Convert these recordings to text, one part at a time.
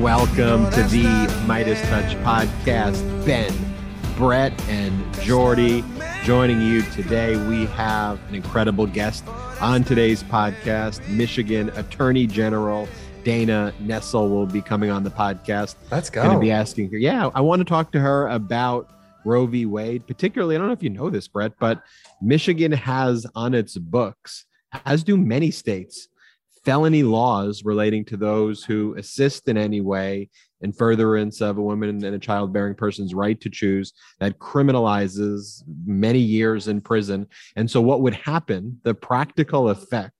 Welcome to the Midas Touch podcast. Ben, Brett, and Jordy joining you today. We have an incredible guest on today's podcast. Michigan Attorney General Dana Nessel will be coming on the podcast. Let's go. Going to be asking her. Yeah, I want to talk to her about Roe v. Wade. Particularly, I don't know if you know this, Brett, but Michigan has on its books, as do many states, felony laws relating to those who assist in any way in furtherance of a woman and a childbearing person's right to choose that criminalizes many years in prison. And so, what would happen, the practical effect,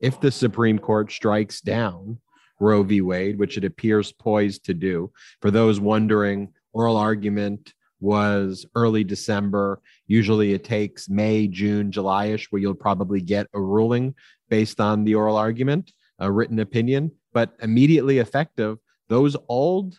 if the Supreme Court strikes down Roe v. Wade, which it appears poised to do, for those wondering, oral argument was early December. Usually it takes May, June, July ish, where you'll probably get a ruling based on the oral argument, a written opinion, but immediately effective. Those old,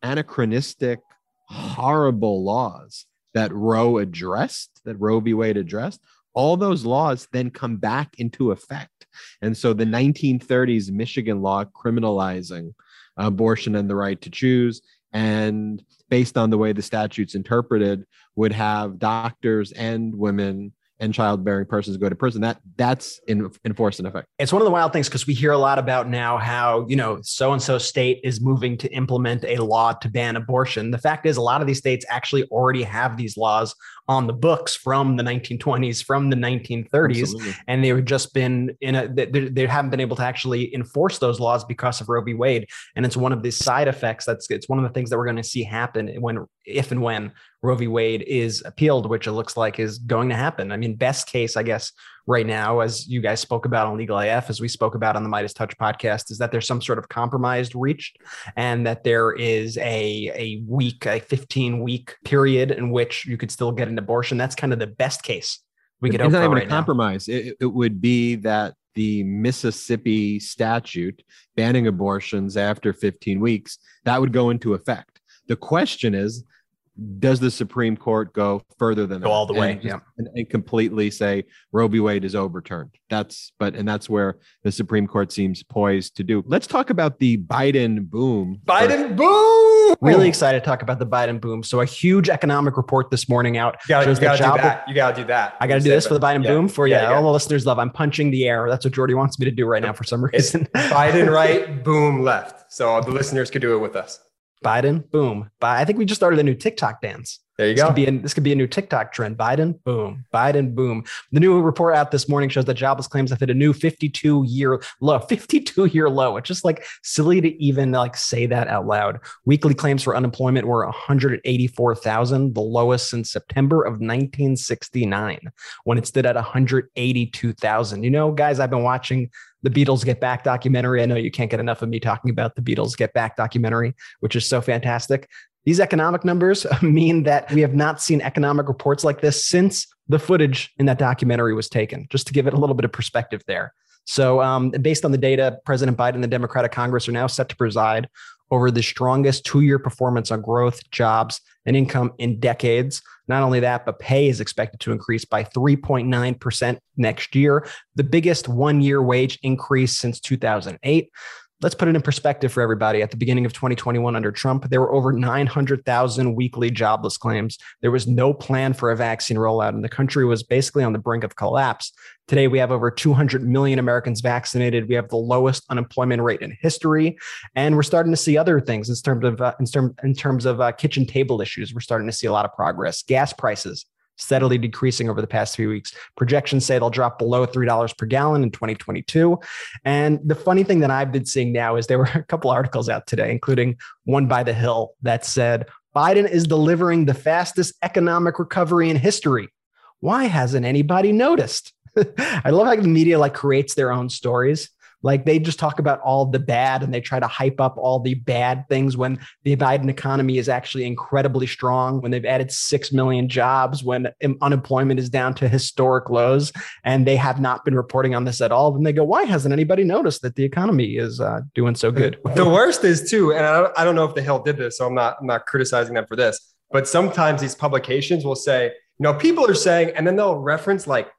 anachronistic, horrible laws that Roe addressed, that Roe v. Wade addressed, all those laws then come back into effect. And so the 1930s Michigan law criminalizing abortion and the right to choose and based on the way the statute's interpreted, would have doctors and women and childbearing persons go to prison. That that's in, in effect. It's one of the wild things because we hear a lot about now how you know so and so state is moving to implement a law to ban abortion. The fact is, a lot of these states actually already have these laws on the books from the 1920s, from the 1930s, Absolutely. and they've just been in a they, they, haven't been able to actually enforce those laws because of Roe v. Wade, and it's one of the side effects. That's it's one of the things that we're going to see happen when, if and when Roe v. Wade is appealed, which it looks like is going to happen. I mean, best case, I guess, right now, as you guys spoke about on Legal AF, as we spoke about on the MeidasTouch podcast, is that there's some sort of compromise reached and that there is a, a week, a 15 week period in which you could still get an abortion. That's kind of the best case we could it's not even right a compromise. It, it would be that the Mississippi statute banning abortions after 15 weeks, that would go into effect. The question is, does the Supreme Court go further than go that? all the way, and, yeah, and, and, completely say Roe v. Wade is overturned? That's but and that's where the Supreme Court seems poised to do. Let's talk about the Biden boom. Biden first. boom. Really excited to talk about the Biden boom. So a huge economic report this morning out. You gotta, you gotta do that. You gotta do that. I gotta do this for the Biden yeah. boom for yeah. yeah all the listeners love. I'm punching the air. That's what Jordy wants me to do right now for some reason. Biden right, boom left. So the listeners could do it with us. Biden, boom. I think we just started a new TikTok dance. There you this go. Could be a, this could be a new TikTok trend. Biden, boom. Biden, boom. The new report out this morning shows that jobless claims have hit a new 52 year low, 52 year low. It's just like silly to even like say that out loud. Weekly claims for unemployment were 184,000, the lowest since September of 1969, when it stood at 182,000. You know, guys, I've been watching the Beatles Get Back documentary. I know you can't get enough of me talking about the Beatles Get Back documentary, which is so fantastic. These economic numbers mean that we have not seen economic reports like this since the footage in that documentary was taken, just to give it a little bit of perspective there. So, um, based on the data, President Biden and the Democratic Congress are now set to preside over the strongest two year performance on growth, jobs, and income in decades. Not only that, but pay is expected to increase by 3.9% next year, the biggest one year wage increase since 2008. Let's put it in perspective for everybody. At the beginning of 2021 under Trump, there were over 900,000 weekly jobless claims. There was no plan for a vaccine rollout, and the country was basically on the brink of collapse. Today, we have over 200 million Americans vaccinated. We have the lowest unemployment rate in history, and we're starting to see other things in terms of uh, in, term, in terms of uh, kitchen table issues. We're starting to see a lot of progress. Gas prices steadily decreasing over the past few weeks. Projections say they'll drop below $3 per gallon in 2022. And the funny thing that I've been seeing now is there were a couple articles out today, including one by The Hill that said Biden is delivering the fastest economic recovery in history. Why hasn't anybody noticed? I love how the media like creates their own stories. Like they just talk about all the bad and they try to hype up all the bad things when the Biden economy is actually incredibly strong, when they've added 6 million jobs, when unemployment is down to historic lows, and they have not been reporting on this at all. Then they go, why hasn't anybody noticed that the economy is uh, doing so good? The worst is too, and I don't, I don't know if the Hill did this, so I'm not, I'm not criticizing them for this, but sometimes these publications will say, you know, people are saying, and then they'll reference like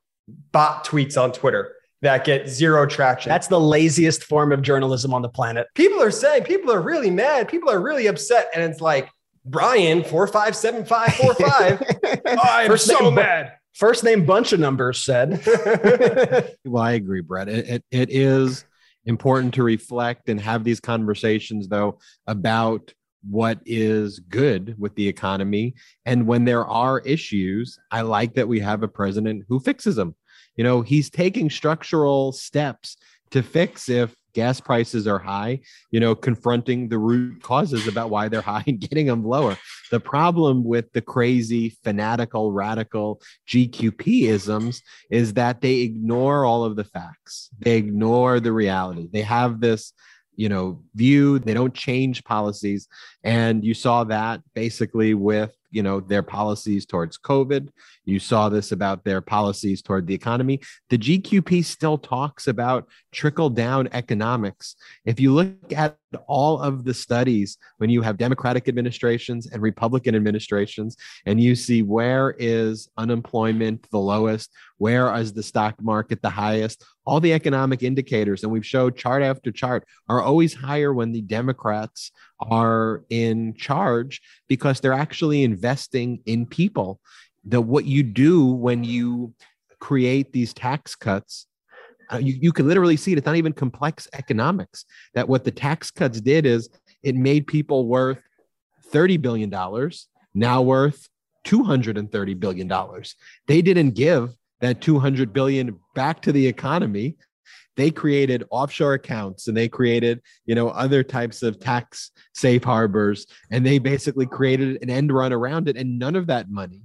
bot tweets on Twitter that get zero traction. That's the laziest form of journalism on the planet. people are saying people are really mad. People are really upset. And it's like, Brian, four five seven five four five. I'm First so name- mad. First name bunch of numbers said. Well, I agree, Brett. It, it, it is important to reflect and have these conversations, though, about what is good with the economy. And when there are issues, I like that we have a president who fixes them. You know, he's taking structural steps to fix if gas prices are high, you know, confronting the root causes about why they're high and getting them lower. The problem with the crazy, fanatical, radical GQP isms is that they ignore all of the facts. They ignore the reality. They have this, you know, view. They don't change policies. And you saw that basically with, you know, their policies towards COVID. You saw this about their policies toward the economy. The GQP still talks about trickle down economics. If you look at all of the studies when you have Democratic administrations and Republican administrations, and you see where is unemployment the lowest, where is the stock market the highest, all the economic indicators, and we've showed chart after chart, are always higher when the Democrats are in charge because they're actually investing in people. The what you do when you create these tax cuts uh, you, you can literally see it. It's not even complex economics. That what the tax cuts did is it made people worth $30 billion, now worth $230 billion. They didn't give that 200 billion back to the economy. They created offshore accounts and they created, you know, other types of tax safe harbors. And they basically created an end run around it. And none of that money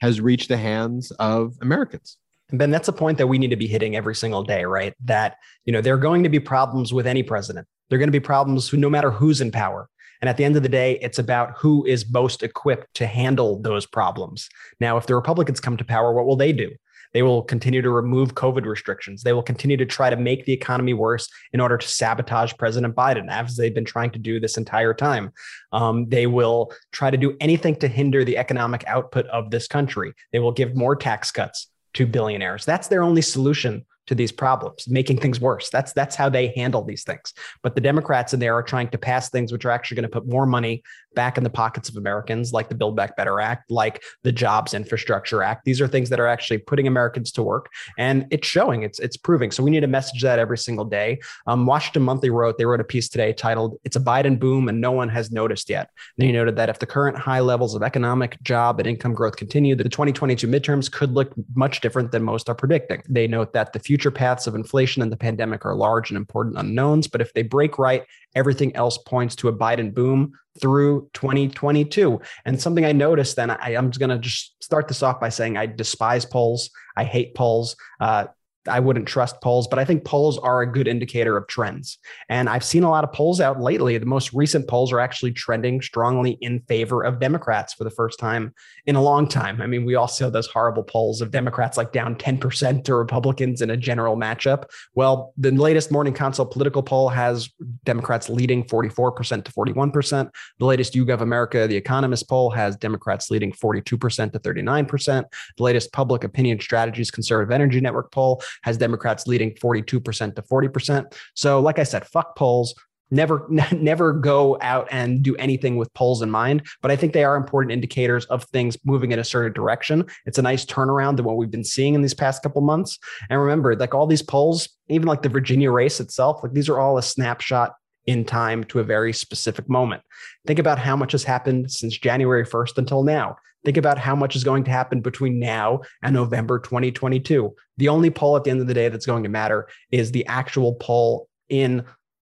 has reached the hands of Americans. Ben, that's a point that we need to be hitting every single day, right? That, you know, there are going to be problems with any president. There are going to be problems no matter who's in power. And at the end of the day, it's about who is most equipped to handle those problems. Now, if the Republicans come to power, what will they do? They will continue to remove COVID restrictions. They will continue to try to make the economy worse in order to sabotage President Biden, as they've been trying to do this entire time. Um, they will try to do anything to hinder the economic output of this country. They will give more tax cuts to billionaires. That's their only solution to these problems, making things worse. That's that's how they handle these things. But the Democrats in there are trying to pass things which are actually going to put more money back in the pockets of Americans, like the Build Back Better Act, like the Jobs Infrastructure Act. These are things that are actually putting Americans to work, and it's showing. It's it's proving. So we need to message that every single day. Um, Washington Monthly wrote they wrote a piece today titled "It's a Biden boom and no one has noticed yet." And they noted that if the current high levels of economic, job, and income growth continue, the 2022 midterms could look much different than most are predicting. They note that the future paths of inflation and the pandemic are large and important unknowns, but if they break right, everything else points to a Biden boom through 2022. And something I noticed, then I, am just going to just start this off by saying I despise polls. I hate polls. Uh, I wouldn't trust polls, but I think polls are a good indicator of trends. And I've seen a lot of polls out lately. The most recent polls are actually trending strongly in favor of Democrats for the first time in a long time. I mean, we all saw those horrible polls of Democrats like down 10% to Republicans in a general matchup. Well, the latest morning consult political poll has Democrats leading 44% to 41%. The latest YouGov America, the Economist poll has Democrats leading 42% to 39%. The latest Public Opinion Strategies Conservative Energy Network poll has Democrats leading 42% to 40%. So, like I said, fuck polls. Never, never go out and do anything with polls in mind, but I think they are important indicators of things moving in a certain direction. It's a nice turnaround to what we've been seeing in these past couple months. And remember, like all these polls, even like the Virginia race itself, like these are all a snapshot in time to a very specific moment. Think about how much has happened since January 1st until now. Think about how much is going to happen between now and November 2022. The only poll at the end of the day that's going to matter is the actual poll in.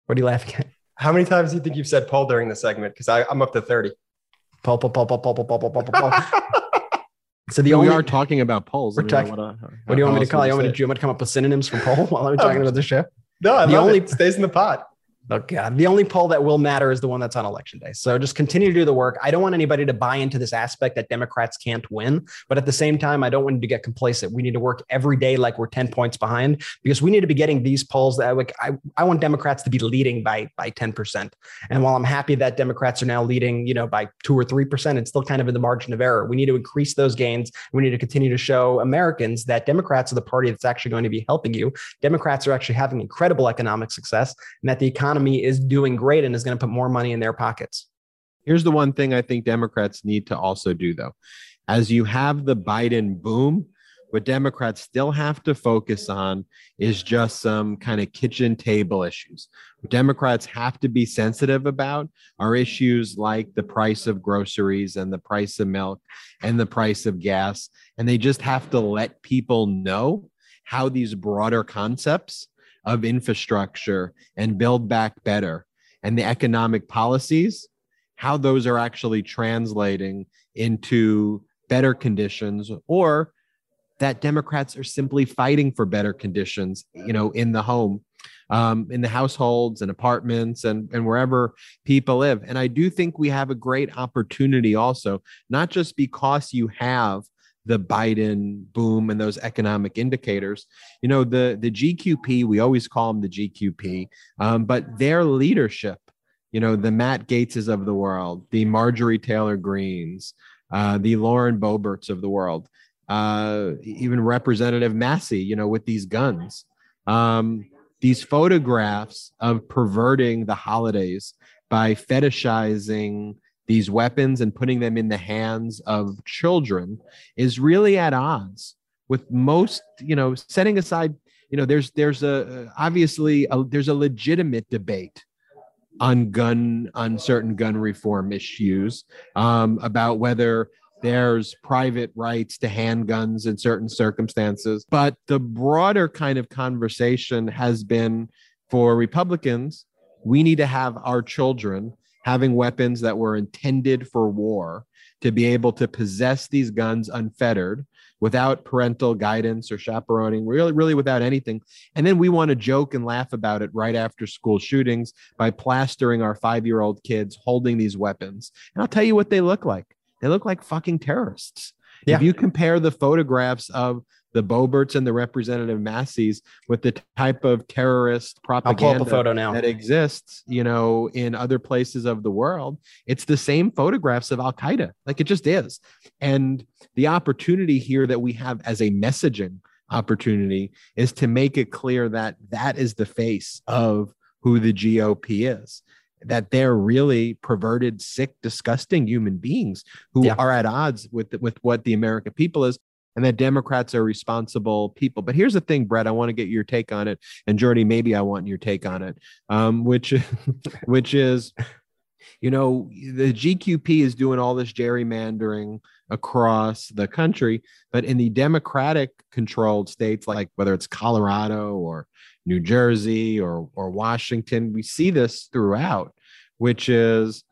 What are you laughing at? How many times do you think you've said Paul during the segment? Because I'm up to 30. Poll, poll, poll, poll, poll, poll, poll, poll, poll, poll. So the we only are talking about polls. We're I mean, talking- what, uh, what do you want me to call? You want me to, you want me to come up with synonyms for poll while I'm talking about the show? No, I The love only- it. It stays in the pot. Oh uh, God. The only poll that will matter is the one that's on election day. So just continue to do the work. I don't want anybody to buy into this aspect that Democrats can't win. But at the same time, I don't want you to get complacent. We need to work every day like we're 10 points behind because we need to be getting these polls that like I, I want Democrats to be leading by by 10%. And while I'm happy that Democrats are now leading, you know, by two or three percent, it's still kind of in the margin of error. We need to increase those gains. We need to continue to show Americans that Democrats are the party that's actually going to be helping you. Democrats are actually having incredible economic success and that the economy economy is doing great and is going to put more money in their pockets. Here's the one thing I think Democrats need to also do, though. As you have the Biden boom, what Democrats still have to focus on is just some kind of kitchen table issues. What Democrats have to be sensitive about are issues like the price of groceries and the price of milk and the price of gas. And they just have to let people know how these broader concepts of infrastructure and build back better and the economic policies, how those are actually translating into better conditions or that Democrats are simply fighting for better conditions, you know, in the home, um, in the households and apartments and, and wherever people live. And I do think we have a great opportunity also, not just because you have the Biden boom and those economic indicators. You know, the the GQP, we always call them the GQP, um, but their leadership, you know, the Matt Gaetzes of the world, the Marjorie Taylor Greenes, uh, the Lauren Boeberts of the world, uh, even Representative Massey, you know, with these guns. Um, these photographs of perverting the holidays by fetishizing these weapons and putting them in the hands of children is really at odds with most you know setting aside you know there's there's a obviously a, there's a legitimate debate on gun on certain gun reform issues um, about whether there's private rights to handguns in certain circumstances. But the broader kind of conversation has been for republicans we need to have our children having weapons that were intended for war to be able to possess these guns unfettered without parental guidance or chaperoning, really, really without anything. And then we want to joke and laugh about it right after school shootings by plastering our five year old kids holding these weapons. And I'll tell you what they look like they look like fucking terrorists. Yeah. If you compare the photographs of the Boeberts and the Representative Massies with the type of terrorist propaganda photo now. that exists, you know, in other places of the world. It's the same photographs of Al Qaeda, like it just is. And the opportunity here that we have as a messaging opportunity is to make it clear that that is the face of who the GOP is that they're really perverted, sick, disgusting human beings who yeah. are at odds with with what the American people is and that Democrats are responsible people. But here's the thing, Brett, I want to get your take on it. And Jordy, maybe I want your take on it, um, which, which is, you know, the GQP is doing all this gerrymandering across the country, but in the Democratic controlled states, like whether it's Colorado or New Jersey or, or Washington, we see this throughout, which is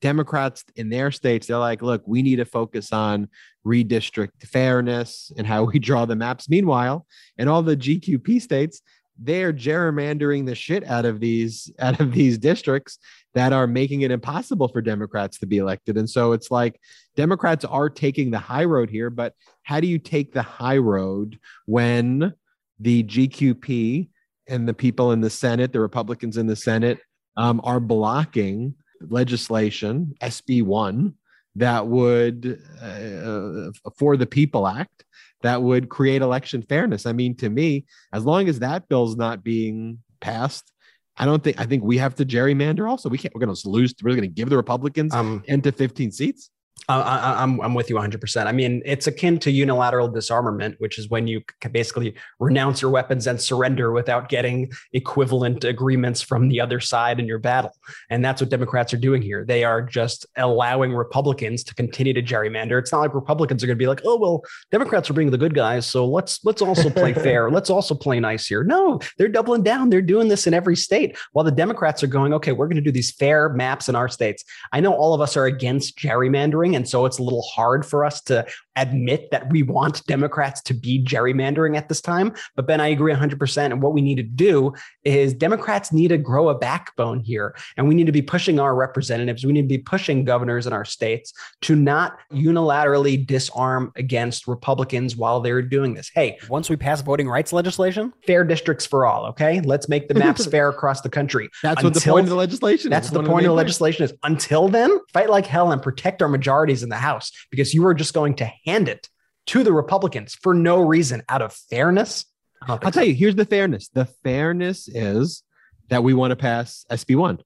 Democrats in their states, they're like, look, we need to focus on redistrict fairness and how we draw the maps. Meanwhile, in all the GQP states, they're gerrymandering the shit out of these out of these districts that are making it impossible for Democrats to be elected. And so it's like Democrats are taking the high road here, but how do you take the high road when the GQP and the people in the Senate, the Republicans in the Senate, um, are blocking legislation, SB1, that would, uh, for the People Act, that would create election fairness. I mean, to me, as long as that bill's not being passed, I don't think, I think we have to gerrymander also. We can't, we're going to lose, we're going to give the Republicans um, 10 to 15 seats. I, am I'm with you 100%. I mean, it's akin to unilateral disarmament, which is when you can basically renounce your weapons and surrender without getting equivalent agreements from the other side in your battle. And that's what Democrats are doing here. They are just allowing Republicans to continue to gerrymander. It's not like Republicans are going to be like, "Oh, well, Democrats are being the good guys, so let's let's also play fair. Let's also play nice here." No, they're doubling down. They're doing this in every state. While the Democrats are going, "Okay, we're going to do these fair maps in our states." I know all of us are against gerrymandering And so it's a little hard for us to admit that we want Democrats to be gerrymandering at this time. But Ben, I agree 100%. And what we need to do is Democrats need to grow a backbone here. And we need to be pushing our representatives, we need to be pushing governors in our states to not unilaterally disarm against Republicans while they're doing this. Hey, once we pass voting rights legislation, fair districts for all, okay? Let's make the maps fair across the country. That's what the point of the legislation That's is. the point of the legislation is until then, fight like hell and protect our majorities in the House because you are just going to hand it to the Republicans for no reason out of fairness. I'll tell so. you, here's the fairness. The fairness is that we want to pass SB1.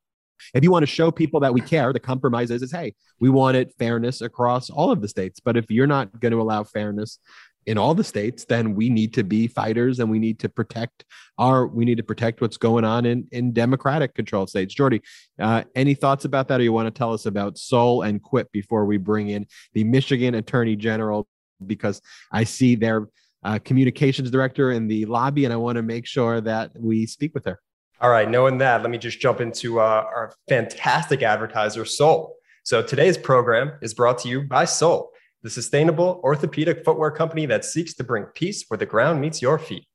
If you want to show people that we care, the compromise is, is hey, we wanted fairness across all of the states. But if you're not going to allow fairness in all the states, then we need to be fighters and we need to protect our we need to protect what's going on in in democratic controlled states. Jordy, uh, any thoughts about that, or you want to tell us about Sole and Quip before we bring in the Michigan Attorney General? Because I see their uh, communications director in the lobby, and I want to make sure that we speak with her. All right, knowing that, let me just jump into uh, our fantastic advertiser, Sole. So today's program is brought to you by Sole, the sustainable orthopedic footwear company that seeks to bring peace where the ground meets your feet.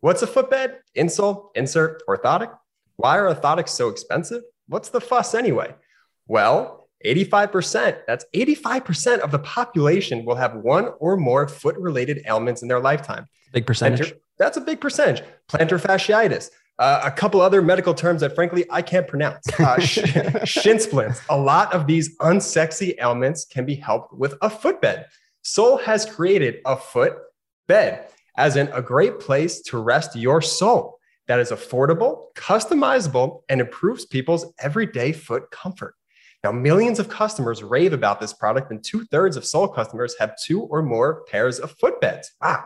What's a footbed? Insole, insert, orthotic? Why are orthotics so expensive? What's the fuss anyway? Well, 85%, that's 85% of the population will have one or more foot related ailments in their lifetime. Big percentage. Plantar- that's a big percentage. Plantar fasciitis, uh, a couple other medical terms that frankly I can't pronounce. Uh, sh- shin splints. A lot of these unsexy ailments can be helped with a footbed. Sole has created a foot bed as in a great place to rest your soul that is affordable, customizable, and improves people's everyday foot comfort. Now, millions of customers rave about this product, and two thirds of Sole customers have two or more pairs of footbeds. Wow.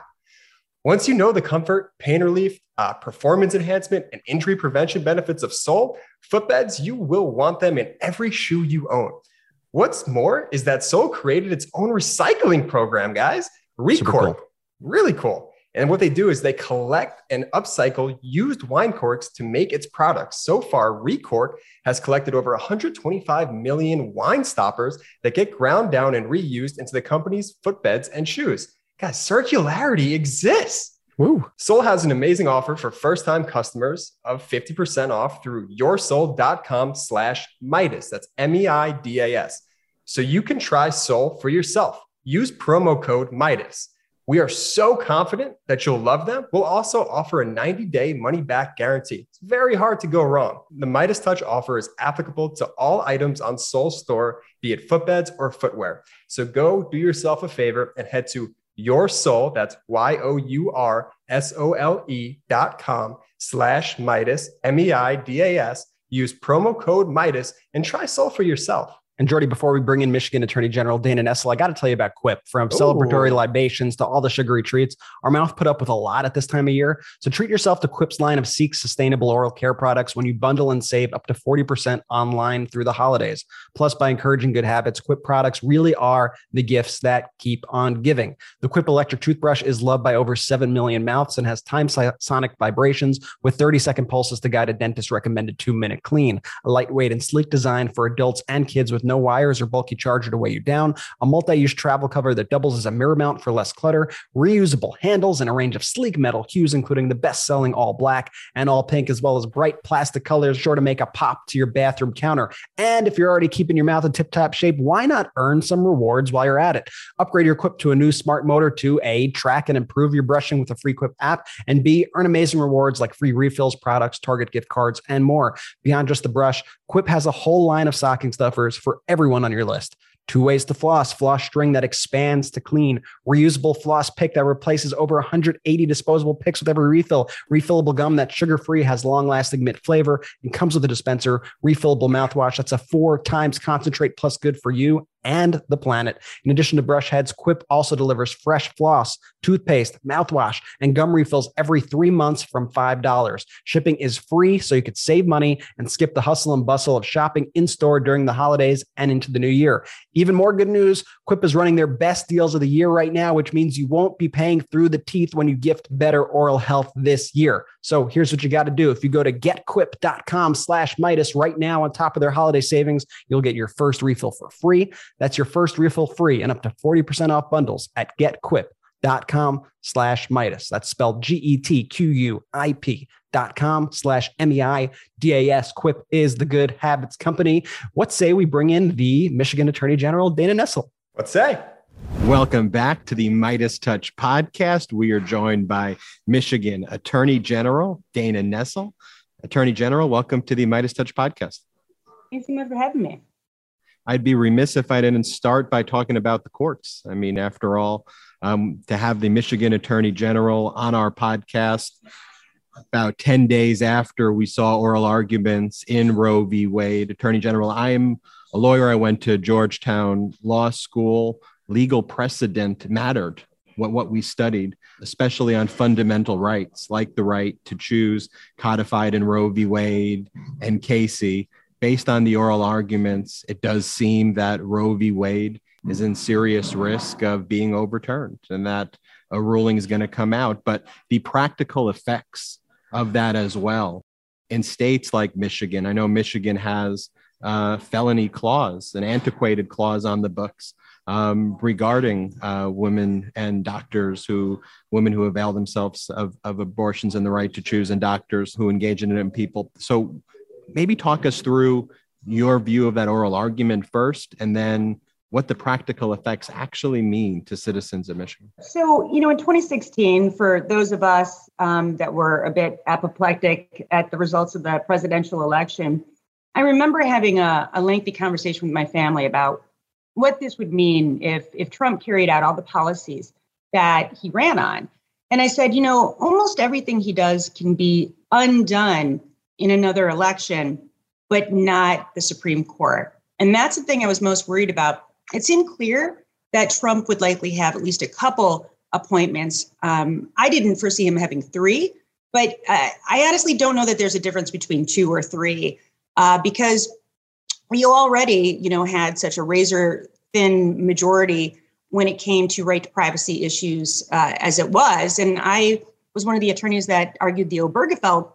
Once you know the comfort, pain relief, uh, performance enhancement, and injury prevention benefits of sole, footbeds, you will want them in every shoe you own. What's more is that Sole created its own recycling program, guys. Recork. cool. Really cool. And what they do is they collect and upcycle used wine corks to make its products. So far, Recork has collected over 125 million wine stoppers that get ground down and reused into the company's footbeds and shoes. Guys, circularity exists. Woo. Sole has an amazing offer for first-time customers of 50% off through yoursole.com slash Meidas. That's M-E-I-D-A-S. So you can try Sole for yourself. Use promo code Meidas. We are so confident that you'll love them. We'll also offer a 90-day money-back guarantee. It's very hard to go wrong. The MeidasTouch offer is applicable to all items on Sole Store, be it footbeds or footwear. So go do yourself a favor and head to your sole that's y-o-u-r-s-o-l-e dot com slash meidas m-e-i-d-a-s use promo code meidas and try sole for yourself And Jordy, before we bring in Michigan Attorney General Dana Nessel, I got to tell you about Quip. From celebratory libations to all the sugary treats, our mouth put up with a lot at this time of year. So treat yourself to Quip's line of Seek sustainable oral care products when you bundle and save up to 40% online through the holidays. Plus, by encouraging good habits, Quip products really are the gifts that keep on giving. The Quip electric toothbrush is loved by over 7 million mouths and has time sonic vibrations with 30 second pulses to guide a dentist recommended two minute clean. A lightweight and sleek design for adults and kids with no wires or bulky charger to weigh you down, a multi use travel cover that doubles as a mirror mount for less clutter, reusable handles, and a range of sleek metal hues, including the best selling all black and all pink, as well as bright plastic colors, sure to make a pop to your bathroom counter. And if you're already keeping your mouth in tip top shape, why not earn some rewards while you're at it? Upgrade your Quip to a new smart motor to A, track and improve your brushing with a free Quip app, and B, earn amazing rewards like free refills, products, Target gift cards, and more. Beyond just the brush, Quip has a whole line of stocking stuffers for everyone on your list. Two ways to floss, floss string that expands to clean, reusable floss pick that replaces over 180 disposable picks with every refill, refillable gum that's sugar free, has long lasting mint flavor, and comes with a dispenser, refillable mouthwash that's a four times concentrate plus good for you and the planet. In addition to brush heads, Quip also delivers fresh floss, toothpaste, mouthwash, and gum refills every three months from $5. Shipping is free, so you could save money and skip the hustle and bustle of shopping in store during the holidays and into the new year. Even more good news Quip is running their best deals of the year right now, which means you won't be paying through the teeth when you gift better oral health this year. So here's what you got to do. If you go to getquip.com slash Meidas right now on top of their holiday savings, you'll get your first refill for free. That's your first refill free and up to 40% off bundles at getquip.com slash Meidas. That's spelled G-E-T-Q-U-I-P dot com slash M-E-I-D-A-S. Quip is the good habits company. What say we bring in the Michigan Attorney General, Dana Nessel? What say? Welcome back to the MeidasTouch podcast. We are joined by Michigan Attorney General Dana Nessel. Attorney General, welcome to the MeidasTouch podcast. Thanks so much for having me. I'd be remiss if I didn't start by talking about the courts. I mean, after all, um, to have the Michigan Attorney General on our podcast about 10 days after we saw oral arguments in Roe v. Wade, Attorney General, I'm a lawyer. I went to Georgetown Law School. Legal precedent mattered, what, what we studied, especially on fundamental rights like the right to choose, codified in Roe v. Wade and Casey based on the oral arguments, it does seem that Roe v. Wade is in serious risk of being overturned and that a ruling is going to come out. But the practical effects of that as well in states like Michigan, I know Michigan has a felony clause, an antiquated clause on the books um, regarding uh, women and doctors who, women who avail themselves of, of abortions and the right to choose, and doctors who engage in it in people. So maybe talk us through your view of that oral argument first, and then what the practical effects actually mean to citizens of Michigan. So, you know, in 2016, for those of us um, that were a bit apoplectic at the results of the presidential election, I remember having a, a lengthy conversation with my family about what this would mean if if Trump carried out all the policies that he ran on. And I said, you know, almost everything he does can be undone in another election, but not the Supreme Court. And that's the thing I was most worried about. It seemed clear that Trump would likely have at least a couple appointments. Um, I didn't foresee him having three, but uh, I honestly don't know that there's a difference between two or three uh, because we already, you know, had such a razor thin majority when it came to right to privacy issues uh, as it was. And I was one of the attorneys that argued the Obergefell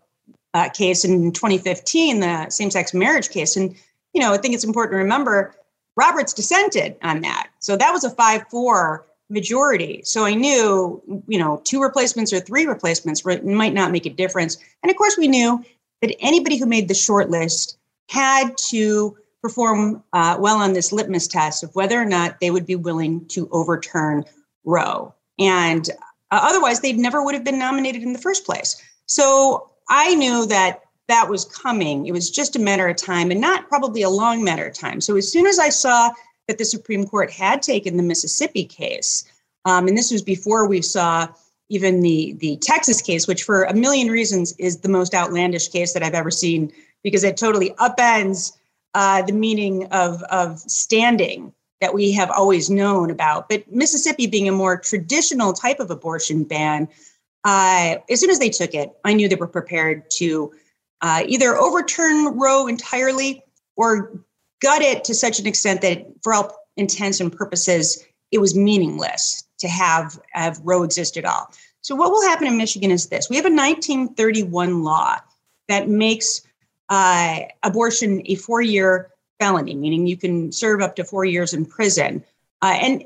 uh, case in 2015, the same sex marriage case. And, you know, I think it's important to remember Roberts dissented on that. So that was a 5 4 majority. So I knew, you know, two replacements or three replacements might not make a difference. And of course, we knew that anybody who made the short list had to perform uh, well on this litmus test of whether or not they would be willing to overturn Roe. And uh, otherwise, they never would have been nominated in the first place. So I knew that that was coming. It was just a matter of time and not probably a long matter of time. So as soon as I saw that the Supreme Court had taken the Mississippi case, um, and this was before we saw even the, the Texas case, which for a million reasons is the most outlandish case that I've ever seen because it totally upends uh, the meaning of, of standing that we have always known about. But Mississippi being a more traditional type of abortion ban, uh, as soon as they took it, I knew they were prepared to uh, either overturn Roe entirely or gut it to such an extent that, for all intents and purposes, it was meaningless to have, have Roe exist at all. So, what will happen in Michigan is this we have a 1931 law that makes uh, abortion a four year felony, meaning you can serve up to four years in prison. Uh, and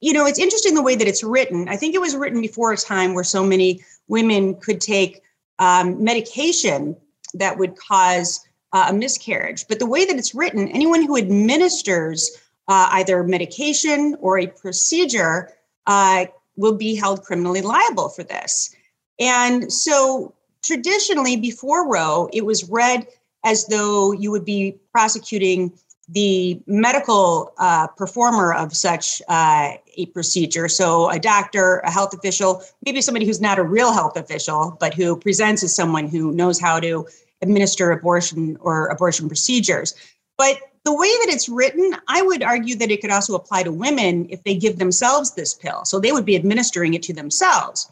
you know, it's interesting the way that it's written. I think it was written before a time where so many women could take um, medication that would cause uh, a miscarriage. But the way that it's written, anyone who administers uh, either medication or a procedure uh, will be held criminally liable for this. And so traditionally, before Roe, it was read as though you would be prosecuting the medical uh, performer of such uh, a procedure. So, a doctor, a health official, maybe somebody who's not a real health official, but who presents as someone who knows how to administer abortion or abortion procedures. But the way that it's written, I would argue that it could also apply to women if they give themselves this pill. So, they would be administering it to themselves.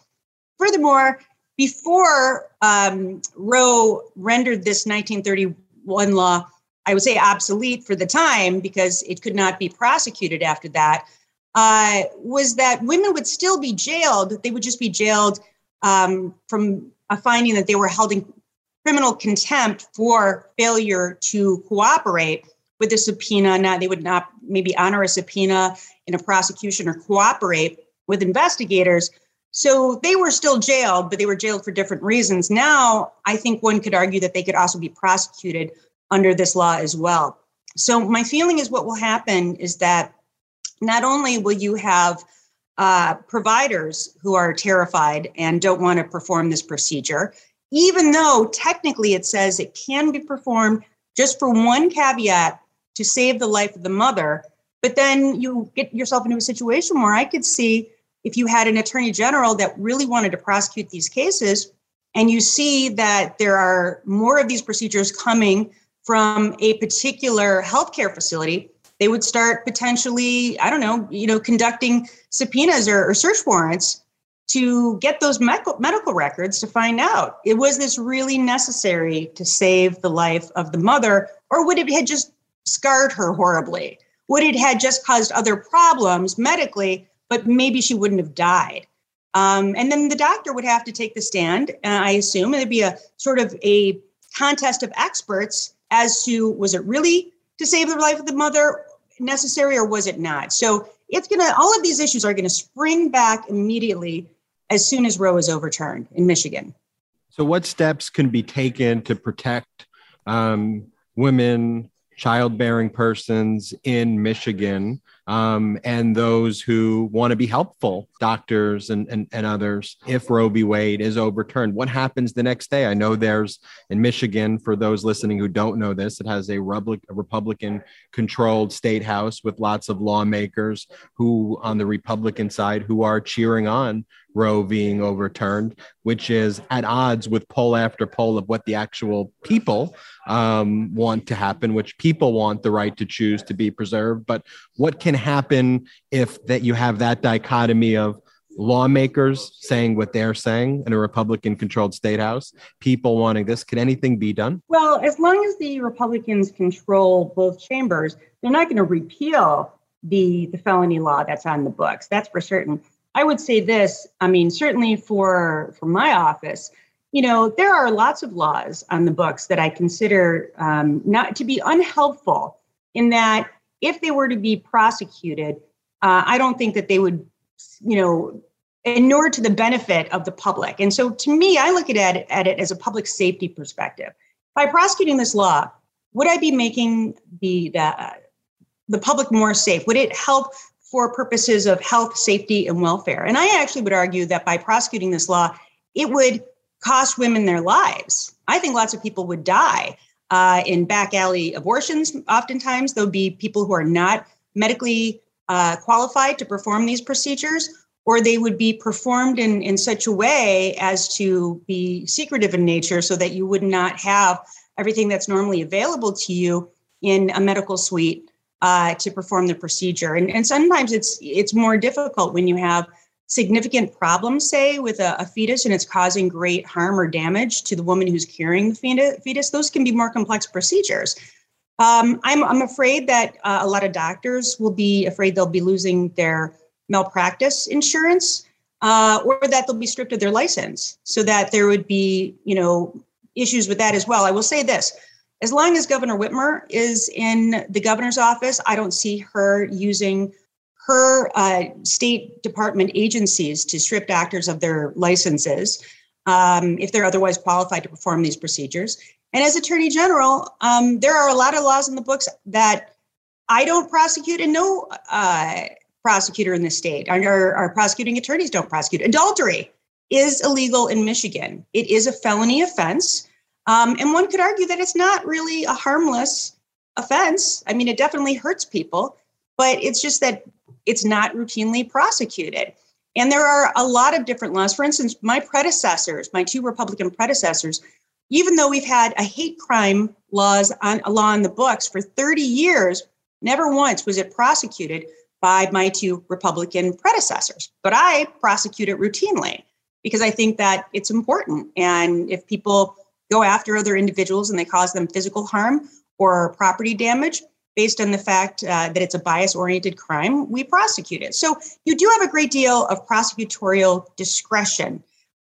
Furthermore, before um, Roe rendered this 1931 law I would say obsolete for the time because it could not be prosecuted after that, uh, was that women would still be jailed. They would just be jailed um, from a finding that they were held in criminal contempt for failure to cooperate with the subpoena. Now they would not maybe honor a subpoena in a prosecution or cooperate with investigators. So they were still jailed, but they were jailed for different reasons. Now, I think one could argue that they could also be prosecuted under this law as well. So, my feeling is what will happen is that not only will you have uh, providers who are terrified and don't want to perform this procedure, even though technically it says it can be performed just for one caveat to save the life of the mother. But then you get yourself into a situation where I could see if you had an attorney general that really wanted to prosecute these cases, and you see that there are more of these procedures coming from a particular healthcare facility, they would start potentially, I don't know, you know, conducting subpoenas or, or search warrants to get those medical, records to find out it was this really necessary to save the life of the mother, or would it have just scarred her horribly? Would it had just caused other problems medically, but maybe she wouldn't have died? Um, and then the doctor would have to take the stand, uh, I assume, it'd be a sort of a contest of experts as to was it really to save the life of the mother necessary or was it not? So it's going to, all of these issues are going to spring back immediately as soon as Roe is overturned in Michigan. So, what steps can be taken to protect um, women, childbearing persons in Michigan um, and those who want to be helpful, doctors and, and, and others, if Roe v. Wade is overturned. What happens the next day? I know there's in Michigan, for those listening who don't know this, it has a, Republican controlled state house with lots of lawmakers who, on the Republican side, who are cheering on Roe being overturned, which is at odds with poll after poll of what the actual people um, want to happen, which people want the right to choose to be preserved. But what can happen if that you have that dichotomy of lawmakers saying what they're saying in a Republican controlled state house, people wanting this. Can anything be done? Well, as long as the Republicans control both chambers, they're not going to repeal the, the felony law that's on the books. That's for certain. I would say this I mean, certainly for, for my office, you know, there are lots of laws on the books that I consider um, not to be unhelpful in that if they were to be prosecuted, uh, I don't think that they would, you know, inure to the benefit of the public. And so to me, I look at it, at it as a public safety perspective. By prosecuting this law, would I be making the, the, the public more safe? Would it help for purposes of health, safety, and welfare? And I actually would argue that by prosecuting this law, it would cost women their lives. I think lots of people would die uh, in back alley abortions. Oftentimes, there'll be people who are not medically uh, qualified to perform these procedures, or they would be performed in, in such a way as to be secretive in nature so that you would not have everything that's normally available to you in a medical suite uh, to perform the procedure. And, and sometimes it's it's more difficult when you have significant problems, say, with a, a, fetus and it's causing great harm or damage to the woman who's carrying the fetus, those can be more complex procedures. Um, I'm, I'm afraid that uh, a lot of doctors will be afraid they'll be losing their malpractice insurance uh, or that they'll be stripped of their license so that there would be, you know, issues with that as well. I will say this. As long as Governor Whitmer is in the governor's office, I don't see her using her uh, state department agencies to strip doctors of their licenses um, if they're otherwise qualified to perform these procedures. And as Attorney General, um, there are a lot of laws in the books that I don't prosecute and no uh, prosecutor in the state, our, our prosecuting attorneys don't prosecute. Adultery is illegal in Michigan. It is a felony offense. Um, and one could argue that it's not really a harmless offense. I mean, it definitely hurts people, but it's just that it's not routinely prosecuted. And there are a lot of different laws. For instance, my predecessors, my two Republican predecessors, even though we've had a hate crime laws on a law in the books for 30 years, never once was it prosecuted by my two Republican predecessors. But I prosecute it routinely because I think that it's important. And if people go after other individuals and they cause them physical harm or property damage, based on the fact uh, that it's a bias oriented crime, we prosecute it. So you do have a great deal of prosecutorial discretion.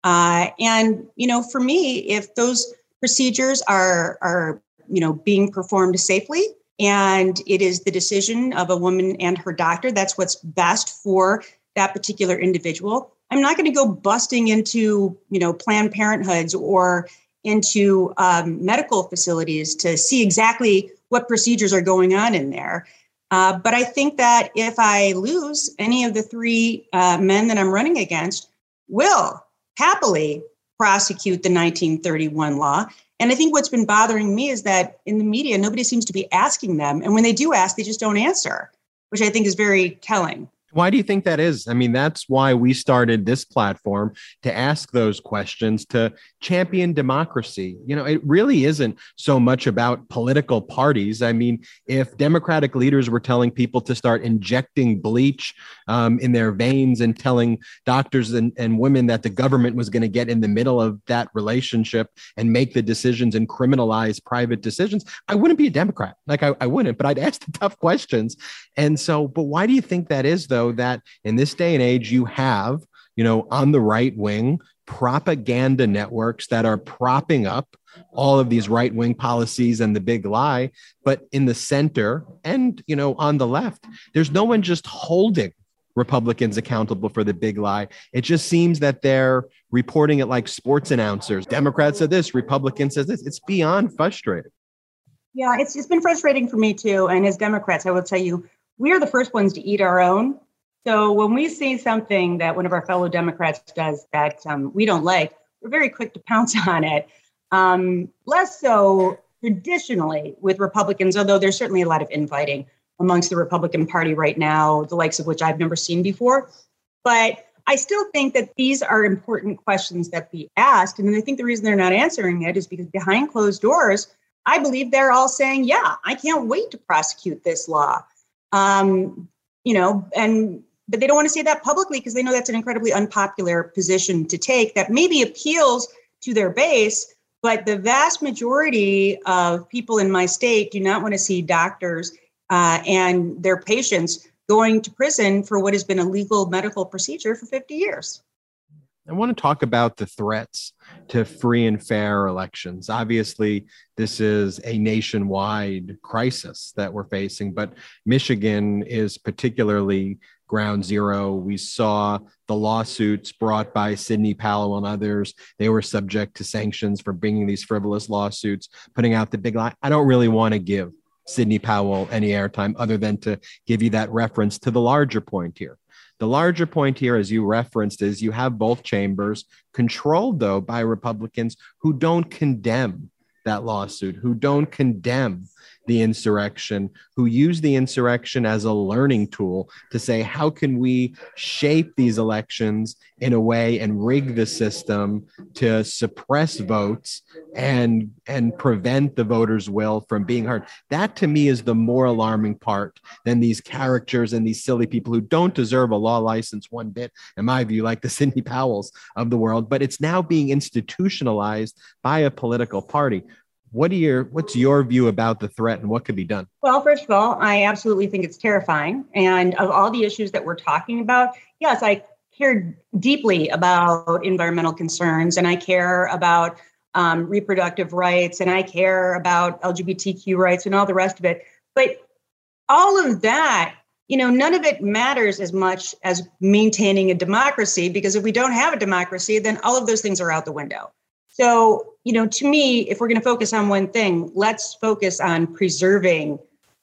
Uh, and, you know, for me, if those procedures are, are, you know, being performed safely and it is the decision of a woman and her doctor. That's what's best for that particular individual. I'm not going to go busting into, you know, Planned Parenthoods or into um, medical facilities to see exactly what procedures are going on in there. Uh, but I think that if I lose any of the three uh, men that I'm running against, will happily prosecute the 1931 law. And I think what's been bothering me is that in the media, nobody seems to be asking them. And when they do ask, they just don't answer, which I think is very telling. Why do you think that is? I mean, that's why we started this platform to ask those questions, to champion democracy. You know, it really isn't so much about political parties. I mean, if Democratic leaders were telling people to start injecting bleach um, in their veins and telling doctors and, and women that the government was going to get in the middle of that relationship and make the decisions and criminalize private decisions, I wouldn't be a Democrat. Like, I, I wouldn't, but I'd ask the tough questions. And so, but why do you think that is, though? That in this day and age, you have, you know, on the right wing, propaganda networks that are propping up all of these right wing policies and the big lie. But in the center and, you know, on the left, there's no one just holding Republicans accountable for the big lie. It just seems that they're reporting it like sports announcers. Democrats said this, Republicans says this. It's beyond frustrating. Yeah, it's, it's been frustrating for me too. And as Democrats, I will tell you, we are the first ones to eat our own. So when we see something that one of our fellow Democrats does that um, we don't like, we're very quick to pounce on it. Um, less so traditionally with Republicans, although there's certainly a lot of infighting amongst the Republican Party right now, the likes of which I've never seen before. But I still think that these are important questions that be asked. And I think the reason they're not answering it is because behind closed doors, I believe they're all saying, yeah, I can't wait to prosecute this law. Um, you know, and but they don't want to say that publicly because they know that's an incredibly unpopular position to take that maybe appeals to their base but the vast majority of people in my state do not want to see doctors uh, and their patients going to prison for what has been a legal medical procedure for 50 years I want to talk about the threats to free and fair elections. Obviously, this is a nationwide crisis that we're facing, but Michigan is particularly ground zero. We saw the lawsuits brought by Sidney Powell and others. They were subject to sanctions for bringing these frivolous lawsuits, putting out the big lie. I don't really want to give Sidney Powell any airtime other than to give you that reference to the larger point here. The larger point here, as you referenced, is you have both chambers controlled, though, by Republicans who don't condemn that lawsuit, who don't condemn the insurrection, who use the insurrection as a learning tool to say, how can we shape these elections in a way and rig the system to suppress votes and and prevent the voters' will from being heard? That to me is the more alarming part than these characters and these silly people who don't deserve a law license one bit, in my view, like the Sidney Powells of the world. But it's now being institutionalized by a political party what are your what's your view about the threat and what could be done? Well first of all i absolutely think it's terrifying. And of all the issues that we're talking about yes i care deeply about environmental concerns and i care about um, reproductive rights and i care about lgbtq rights and all the rest of it. But all of that you know none of it matters as much as maintaining a democracy because if we don't have a democracy then all of those things are out the window. So, you know, to me, if we're going to focus on one thing, let's focus on preserving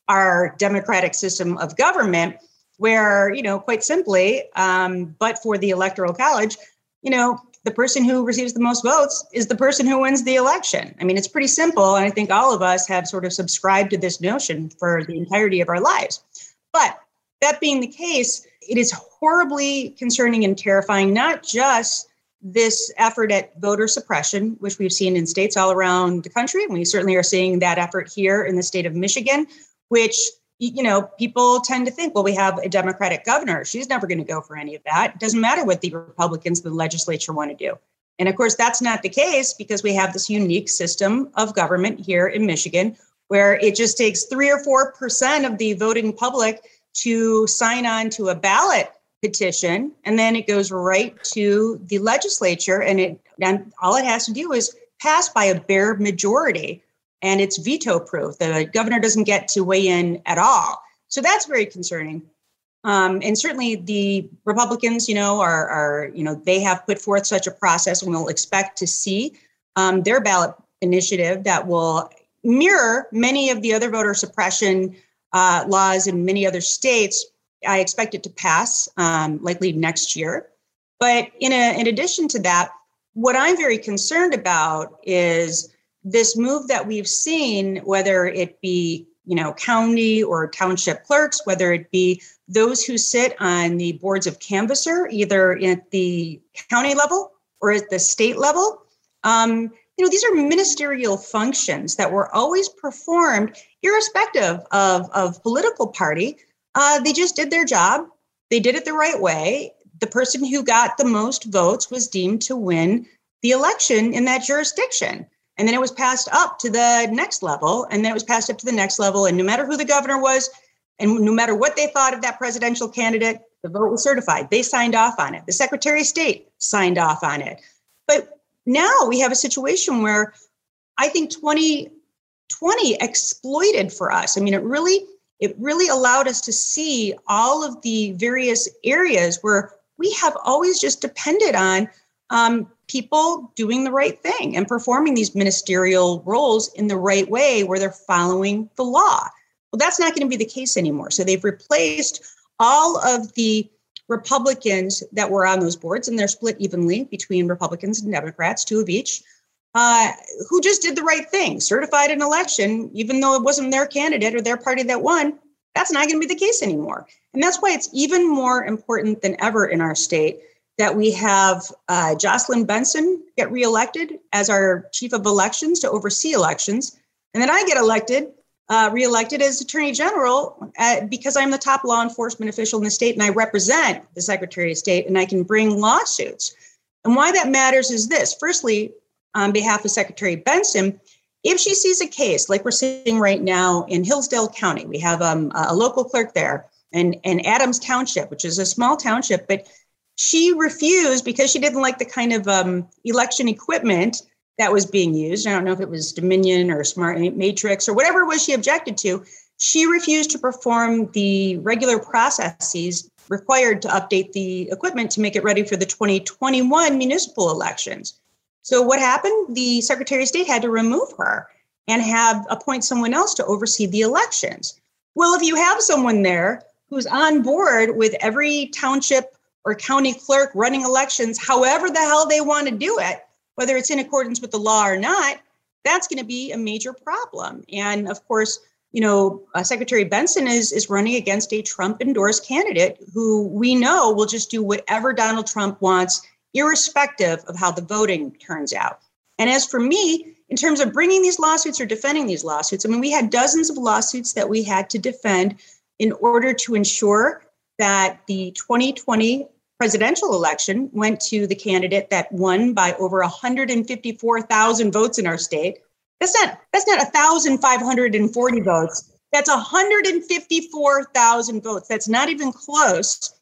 our democratic system of government, where, you know, quite simply, um, but for the electoral college, you know, the person who receives the most votes is the person who wins the election. I mean, it's pretty simple. And I think all of us have sort of subscribed to this notion for the entirety of our lives. But that being the case, it is horribly concerning and terrifying, not just this effort at voter suppression, which we've seen in states all around the country. And we certainly are seeing that effort here in the state of Michigan, which, you know, people tend to think, well, we have a Democratic governor. She's never going to go for any of that. It doesn't matter what the Republicans the legislature want to do. And of course, that's not the case because we have this unique system of government here in Michigan where it just takes three or 4% of the voting public to sign on to a ballot petition and then it goes right to the legislature and it and all it has to do is pass by a bare majority and it's veto proof. The governor doesn't get to weigh in at all. So that's very concerning. Um, and certainly the Republicans, you know, are, are, you know, they have put forth such a process and we'll expect to see um, their ballot initiative that will mirror many of the other voter suppression uh, laws in many other states. I expect it to pass um, likely next year. But in, a, in addition to that, what I'm very concerned about is this move that we've seen, whether it be you know county or township clerks, whether it be those who sit on the boards of canvasser, either at the county level or at the state level. Um, you know, these are ministerial functions that were always performed irrespective of, of political party. Uh, they just did their job. They did it the right way the person who got the most votes was deemed to win the election in that jurisdiction. And then it was passed up to the next level, and then it was passed up to the next level. And no matter who the governor was, and no matter what they thought of that presidential candidate, the vote was certified. They signed off on it. The Secretary of State signed off on it. But now we have a situation where I think 2020 exploited for us. I mean, it really it really allowed us to see all of the various areas where we have always just depended on um, people doing the right thing and performing these ministerial roles in the right way where they're following the law. Well, that's not going to be the case anymore. So they've replaced all of the Republicans that were on those boards, and they're split evenly between Republicans and Democrats, two of each, uh, who just did the right thing, certified an election, even though it wasn't their candidate or their party that won. That's not going to be the case anymore. And that's why it's even more important than ever in our state that we have uh, Jocelyn Benson get reelected as our chief of elections to oversee elections. And then I get elected, uh, reelected as attorney general uh, because I'm the top law enforcement official in the state and I represent the secretary of state and I can bring lawsuits. And why that matters is this firstly, on behalf of Secretary Benson, if she sees a case like we're seeing right now in Hillsdale County, we have um, a local clerk there, and, and Adams Township, which is a small township, but she refused because she didn't like the kind of um, election equipment that was being used. I don't know if it was Dominion or Smart Matrix or whatever it was she objected to. She refused to perform the regular processes required to update the equipment to make it ready for the 2021 municipal elections. So what happened? The Secretary of State had to remove her and have appoint someone else to oversee the elections. Well, if you have someone there who's on board with every township or county clerk running elections, however the hell they want to do it, whether it's in accordance with the law or not, that's going to be a major problem. And of course, you know, uh, Secretary Benson is is running against a Trump endorsed candidate who we know will just do whatever Donald Trump wants irrespective of how the voting turns out. And as for me, in terms of bringing these lawsuits or defending these lawsuits, I mean, we had dozens of lawsuits that we had to defend in order to ensure that the 2020 presidential election went to the candidate that won by over 154,000 votes in our state. That's not that's not 1,540 votes. That's 154,000 votes. That's not even close.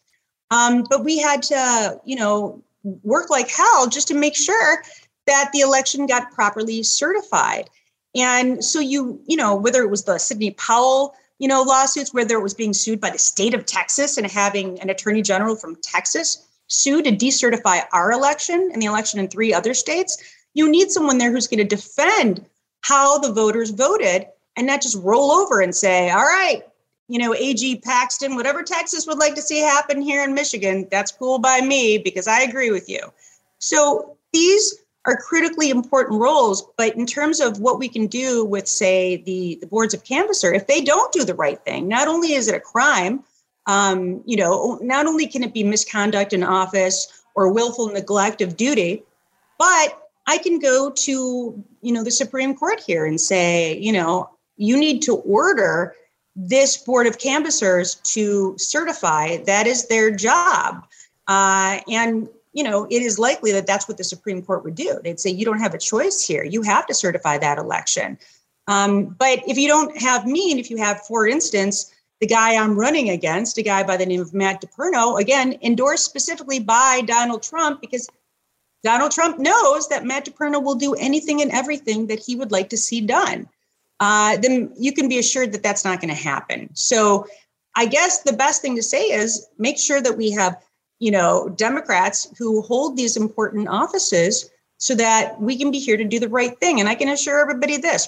Um, but we had to, you know, work like hell just to make sure that the election got properly certified. And so you, you know, whether it was the Sidney Powell, you know, lawsuits, whether it was being sued by the state of Texas and having an attorney general from Texas sue to decertify our election and the election in three other states, you need someone there who's going to defend how the voters voted and not just roll over and say, all right, you know, AG Paxton, whatever Texas would like to see happen here in Michigan, that's cool by me because I agree with you. So these are critically important roles, but in terms of what we can do with, say, the, the boards of canvasser, if they don't do the right thing, not only is it a crime, um, you know, not only can it be misconduct in office or willful neglect of duty, but I can go to, you know, the Supreme Court here and say, you know, you need to order this board of canvassers to certify that is their job. Uh, and you know it is likely that that's what the supreme court would do. They'd say you don't have a choice here. You have to certify that election. Um, but if you don't have me and if you have for instance the guy i'm running against a guy by the name of matt deperno again endorsed specifically by donald trump because donald trump knows that matt deperno will do anything and everything that he would like to see done uh, then you can be assured that that's not going to happen. So I guess the best thing to say is make sure that we have, you know, Democrats who hold these important offices so that we can be here to do the right thing. And I can assure everybody this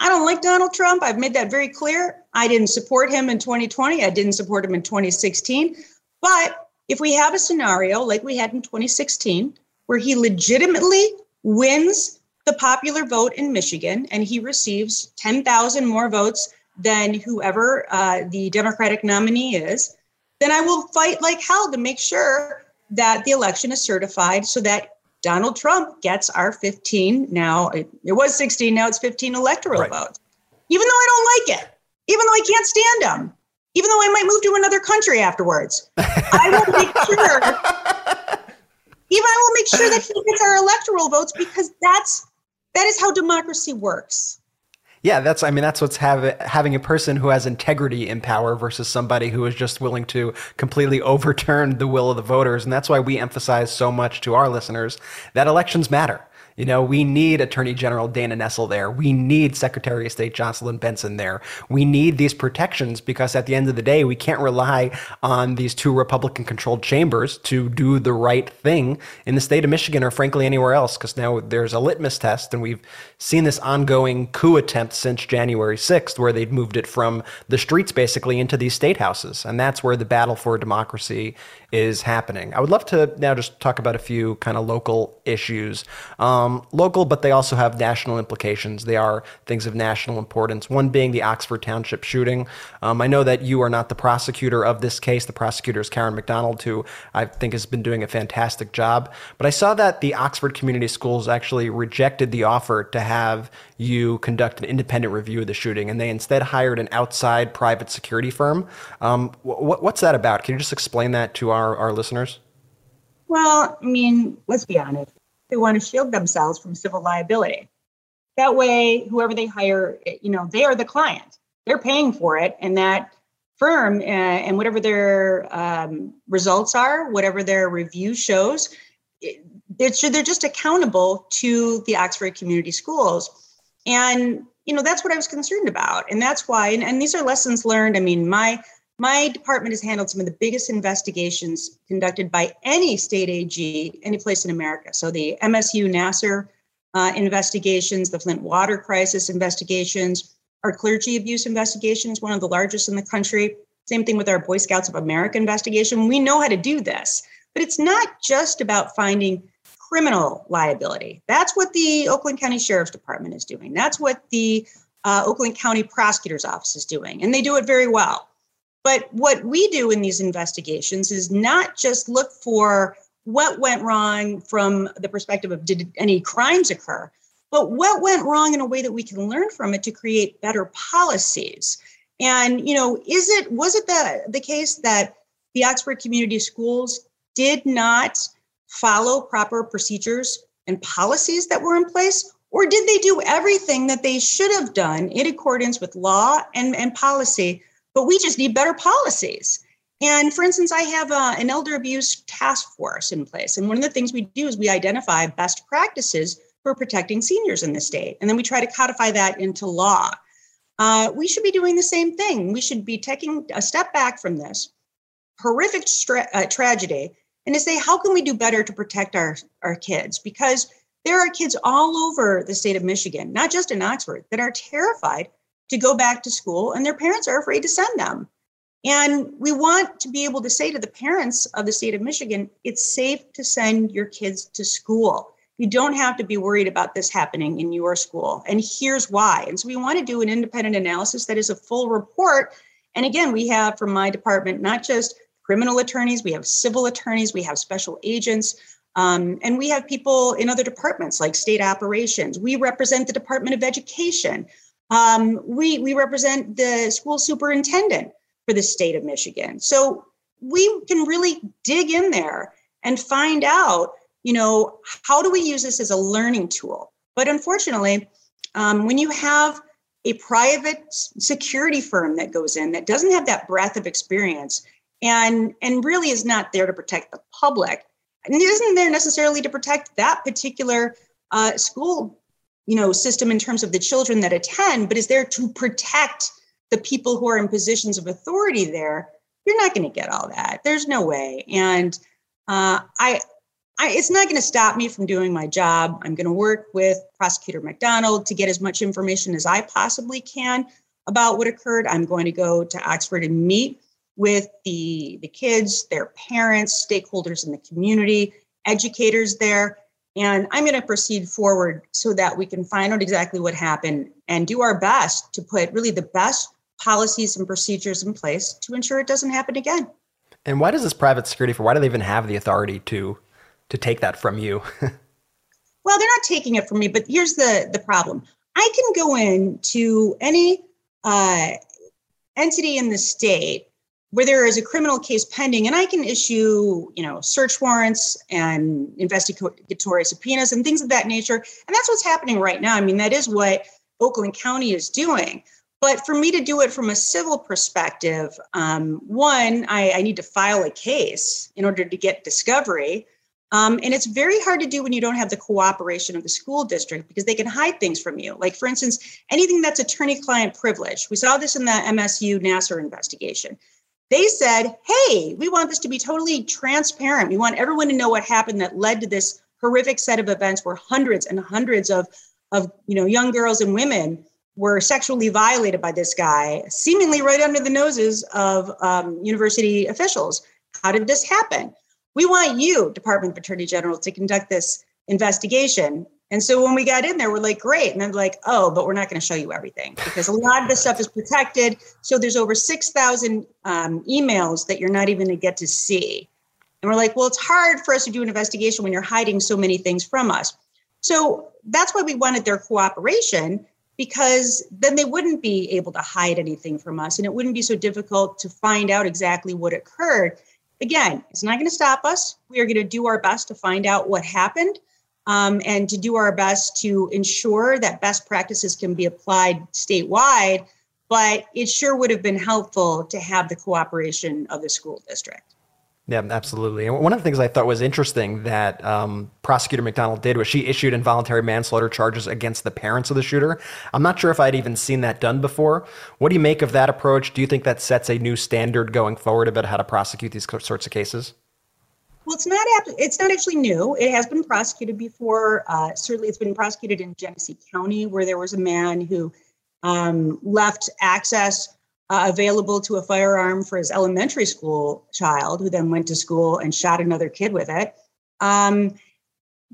I don't like Donald Trump. I've made that very clear. I didn't support him in 2020. I didn't support him in 2016. But if we have a scenario like we had in 2016, where he legitimately wins the popular vote in Michigan and he receives 10,000 more votes than whoever uh, the Democratic nominee is, then I will fight like hell to make sure that the election is certified so that Donald Trump gets our 15 now it, it was 16 now it's 15 electoral right. votes even though I don't like it even though I can't stand him even though I might move to another country afterwards I will make sure even I will make sure that he gets our electoral votes because that's that is how democracy works yeah, that's I mean that's what's have, having a person who has integrity in power versus somebody who is just willing to completely overturn the will of the voters and that's why we emphasize so much to our listeners that elections matter. You know, we need Attorney General Dana Nessel there. We need Secretary of State Jocelyn Benson there. We need these protections because at the end of the day, we can't rely on these two Republican controlled chambers to do the right thing in the state of Michigan or frankly anywhere else because now there's a litmus test and we've seen this ongoing coup attempt since January 6th where they've moved it from the streets basically into these state houses. And that's where the battle for democracy is happening. I would love to now just talk about a few kind of local issues. Um, local, but they also have national implications. They are things of national importance. One being the Oxford Township shooting. Um, I know that you are not the prosecutor of this case. The prosecutor is Karen McDonald, who I think has been doing a fantastic job. But I saw that the Oxford Community Schools actually rejected the offer to have you conduct an independent review of the shooting, and they instead hired an outside private security firm. Um, wh- what's that about? Can you just explain that to our, our listeners? Well, I mean, let's be honest. They want to shield themselves from civil liability. That way, whoever they hire, you know, they are the client. They're paying for it, and that firm uh, and whatever their um, results are, whatever their review shows, it, they're just accountable to the Oxford Community Schools and you know that's what i was concerned about and that's why and, and these are lessons learned i mean my my department has handled some of the biggest investigations conducted by any state ag any place in america so the msu nassar uh, investigations the flint water crisis investigations our clergy abuse investigations one of the largest in the country same thing with our boy scouts of america investigation we know how to do this but it's not just about finding criminal liability. That's what the Oakland County Sheriff's Department is doing. That's what the uh, Oakland County Prosecutor's Office is doing, and they do it very well. But what we do in these investigations is not just look for what went wrong from the perspective of did any crimes occur, but what went wrong in a way that we can learn from it to create better policies. And you know, is it was it the the case that the Oxford Community Schools did not follow proper procedures and policies that were in place? Or did they do everything that they should have done in accordance with law and, and policy? But we just need better policies. And for instance, I have a, uh, an elder abuse task force in place. And one of the things we do is we identify best practices for protecting seniors in the state. And then we try to codify that into law. Uh, we should be doing the same thing. We should be taking a step back from this horrific uh, tragedy and to say, how can we do better to protect our, our kids? Because there are kids all over the state of Michigan, not just in Oxford, that are terrified to go back to school and their parents are afraid to send them. And we want to be able to say to the parents of the state of Michigan, it's safe to send your kids to school. You don't have to be worried about this happening in your school. And here's why. And so we want to do an independent analysis that is a full report. And again, we have from my department not just criminal attorneys, we have civil attorneys, we have special agents, um, and we have people in other departments like state operations. We represent the Department of Education. Um, we, we represent the school superintendent for the state of Michigan. So we can really dig in there and find out, you know, how do we use this as a learning tool? But unfortunately, um, when you have a private security firm that goes in that doesn't have that breadth of experience, and and really is not there to protect the public and isn't there necessarily to protect that particular uh, school you know system in terms of the children that attend, but is there to protect the people who are in positions of authority there. You're not going to get all that. There's no way. And uh, I, I, it's not going to stop me from doing my job. I'm going to work with Prosecutor McDonald to get as much information as I possibly can about what occurred. I'm going to go to Oxford and meet with the, the kids, their parents, stakeholders in the community, educators there. And I'm going to proceed forward so that we can find out exactly what happened and do our best to put really the best policies and procedures in place to ensure it doesn't happen again. And why does this private security for why do they even have the authority to to take that from you? well, they're not taking it from me, but here's the the problem. I can go in to any uh, entity in the state where there is a criminal case pending and i can issue you know search warrants and investigatory subpoenas and things of that nature and that's what's happening right now i mean that is what oakland county is doing but for me to do it from a civil perspective, um, one, I, I, need to file a case in order to get discovery. Um, and it's very hard to do when you don't have the cooperation of the school district because they can hide things from you. Like, for instance, anything that's attorney client privilege. We saw this in the MSU Nassar investigation. They said, hey, we want this to be totally transparent. We want everyone to know what happened that led to this horrific set of events where hundreds and hundreds of, of you know, young girls and women were sexually violated by this guy, seemingly right under the noses of um, university officials. How did this happen? We want you, Department of Attorney General, to conduct this investigation. And so when we got in there, we're like, great. And I'm like, oh, but we're not going to show you everything because a lot of the stuff is protected. So there's over 6,000 um, emails that you're not even going to get to see. And we're like, well, it's hard for us to do an investigation when you're hiding so many things from us. So that's why we wanted their cooperation because then they wouldn't be able to hide anything from us and it wouldn't be so difficult to find out exactly what occurred. Again, it's not going to stop us. We are going to do our best to find out what happened um, and to do our best to ensure that best practices can be applied statewide. But it sure would have been helpful to have the cooperation of the school district. Yeah, absolutely. And one of the things I thought was interesting that um, prosecutor McDonald did was she issued involuntary manslaughter charges against the parents of the shooter. I'm not sure if I'd even seen that done before. What do you make of that approach? Do you think that sets a new standard going forward about how to prosecute these sorts of cases? Well, it's not it's not actually new. It has been prosecuted before. Uh, certainly, it's been prosecuted in Genesee County, where there was a man who um, left access uh, available to a firearm for his elementary school child, who then went to school and shot another kid with it. Um,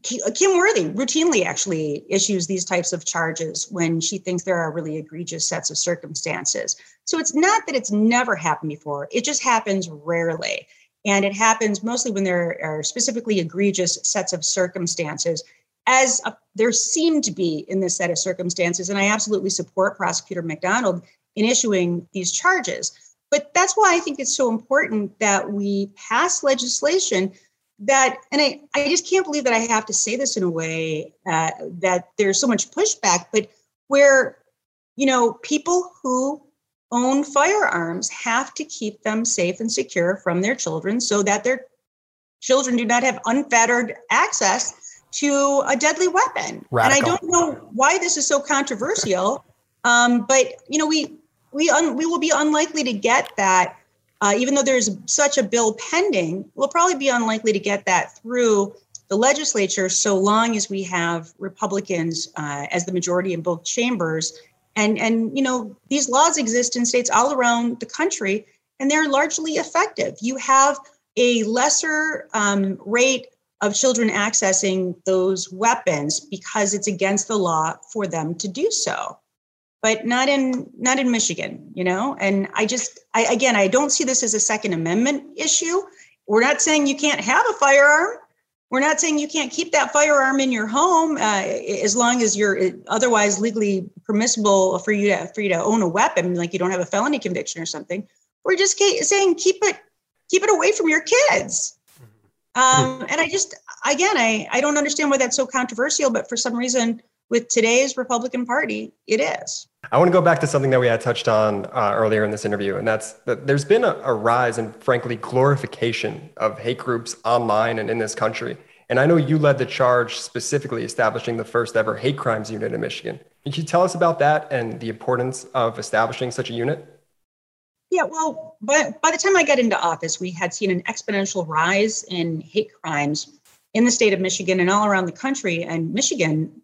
Kim Worthy routinely actually issues these types of charges when she thinks there are really egregious sets of circumstances. So it's not that it's never happened before, it just happens rarely. And it happens mostly when there are specifically egregious sets of circumstances, as a, there seem to be in this set of circumstances. And I absolutely support Prosecutor McDonald in issuing these charges. But that's why I think it's so important that we pass legislation that, and I, I just can't believe that I have to say this in a way uh, that there's so much pushback, but where, you know, people who own firearms have to keep them safe and secure from their children so that their children do not have unfettered access to a deadly weapon. Radical. And I don't know why this is so controversial. Um, but you know, we we un, we will be unlikely to get that. Uh, even though there's such a bill pending, we'll probably be unlikely to get that through the legislature so long as we have Republicans uh, as the majority in both chambers. And and you know these laws exist in states all around the country, and they're largely effective. You have a lesser um, rate of children accessing those weapons because it's against the law for them to do so but not in not in Michigan, you know. And I just, I again, I don't see this as a Second Amendment issue. We're not saying you can't have a firearm. We're not saying you can't keep that firearm in your home uh, as long as you're uh, otherwise legally permissible for you to for you to own a weapon, like you don't have a felony conviction or something. We're just saying keep it keep it away from your kids. Mm-hmm. Um, and I just again, I I don't understand why that's so controversial, but for some reason with today's Republican Party, it is. I want to go back to something that we had touched on uh, earlier in this interview, and that's that there's been a, a rise and frankly, glorification of hate groups online and in this country. And I know you led the charge specifically establishing the first ever hate crimes unit in Michigan. Can you tell us about that and the importance of establishing such a unit? Yeah, well, by, by the time I got into office, we had seen an exponential rise in hate crimes in the state of Michigan and all around the country. And Michigan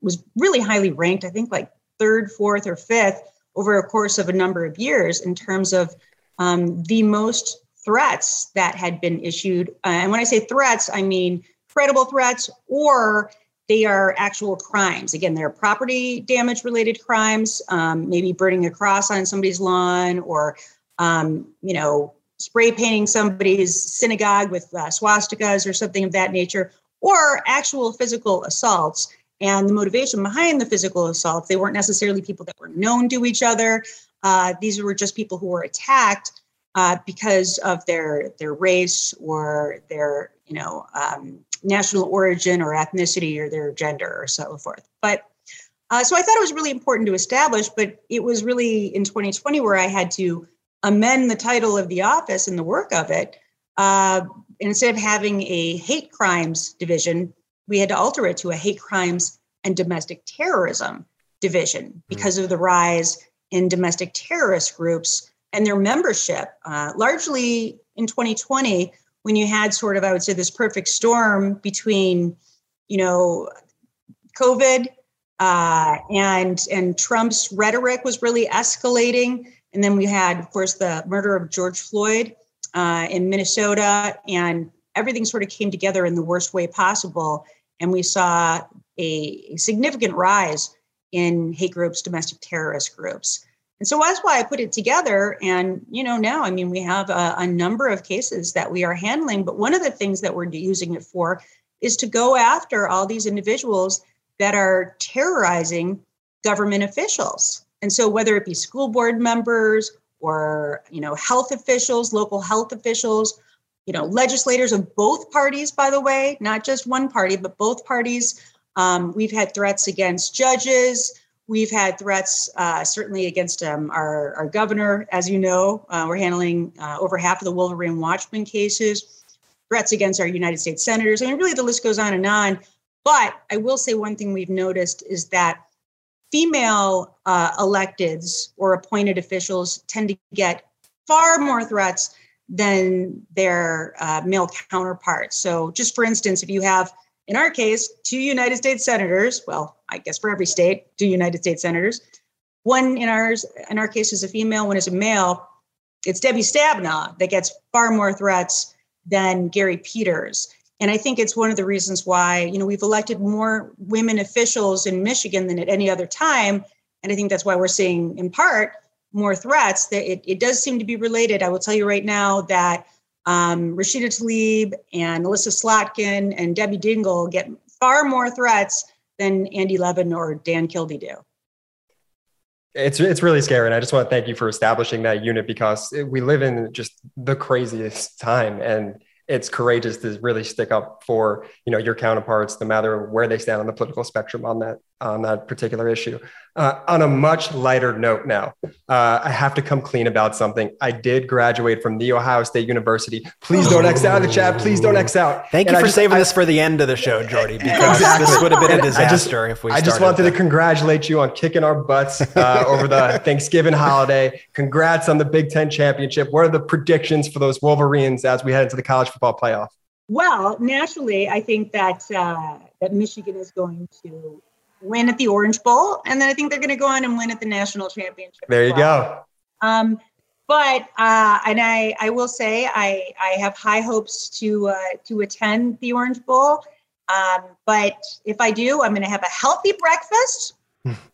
was really highly ranked, I think like third, fourth, or fifth over a course of a number of years in terms of um, the most threats that had been issued. Uh, and when I say threats, I mean credible threats or they are actual crimes. Again, they're property damage related crimes, um, maybe burning a cross on somebody's lawn or, um, you know, spray painting somebody's synagogue with uh, swastikas or something of that nature, or actual physical assaults. And the motivation behind the physical assault. They weren't necessarily people that were known to each other. Uh, these were just people who were attacked uh, because of their their race or their you know um, national origin or ethnicity or their gender or so forth. But uh, so I thought it was really important to establish, but it was really in 2020 where I had to amend the title of the office and the work of it. Uh, instead of having a hate crimes division, we had to alter it to a hate crimes and domestic terrorism division hmm. because of the rise in domestic terrorist groups and their membership. Uh, largely in 2020, when you had sort of, I would say, this perfect storm between, you know, COVID uh, and and Trump's rhetoric was really escalating, and then we had, of course, the murder of George Floyd uh, in Minnesota, and everything sort of came together in the worst way possible, and we saw a, significant rise in hate groups, domestic terrorist groups. And so that's why I put it together. And, you know, now, I mean, we have a, a, number of cases that we are handling, but one of the things that we're using it for is to go after all these individuals that are terrorizing government officials. And so whether it be school board members or, you know, health officials, local health officials, you know, legislators of both parties, by the way, not just one party, but both parties. Um, we've had threats against judges, We've had threats, uh, certainly against um, our, our governor. As you know, uh, we're handling uh, over half of the Wolverine Watchman cases, threats against our United States senators. I mean, really, the list goes on and on. But I will say one thing we've noticed is that female uh, electeds or appointed officials tend to get far more threats than their uh, male counterparts. So, just for instance, if you have in our case, two United States senators, well, I guess for every state, two United States senators. One in ours, in our case, is a female, one is a male. It's Debbie Stabenow that gets far more threats than Gary Peters. And I think it's one of the reasons why, you know, we've elected more women officials in Michigan than at any other time. And I think that's why we're seeing, in part, more threats. That it, it does seem to be related. I will tell you right now that um, Rashida Tlaib and Elissa Slotkin and Debbie Dingell get far more threats than Andy Levin or Dan Kildee do. It's it's really scary, and I just want to thank you for establishing that unit because we live in just the craziest time, and it's courageous to really stick up for you know your counterparts, no matter where they stand on the political spectrum on that on that particular issue. Uh, on a much lighter note now, uh, I have to come clean about something. I did graduate from the Ohio State University. Please don't X out the chat. Please don't X out. Thank and you for just, saving I, this for the end of the show, Jordy, because exactly. this would have been a disaster just, if we. I just wanted to congratulate you on kicking our butts uh, over the Thanksgiving holiday. Congrats on the Big Ten championship. What are the predictions for those Wolverines as we head into the college football playoff? Well, naturally, I think that uh, that Michigan is going to win at the Orange Bowl, and then I think they're going to go on and win at the national championship. There you well. go. Um, but uh, and I I will say I I have high hopes to uh, to attend the Orange Bowl. Um, but if I do, I'm going to have a healthy breakfast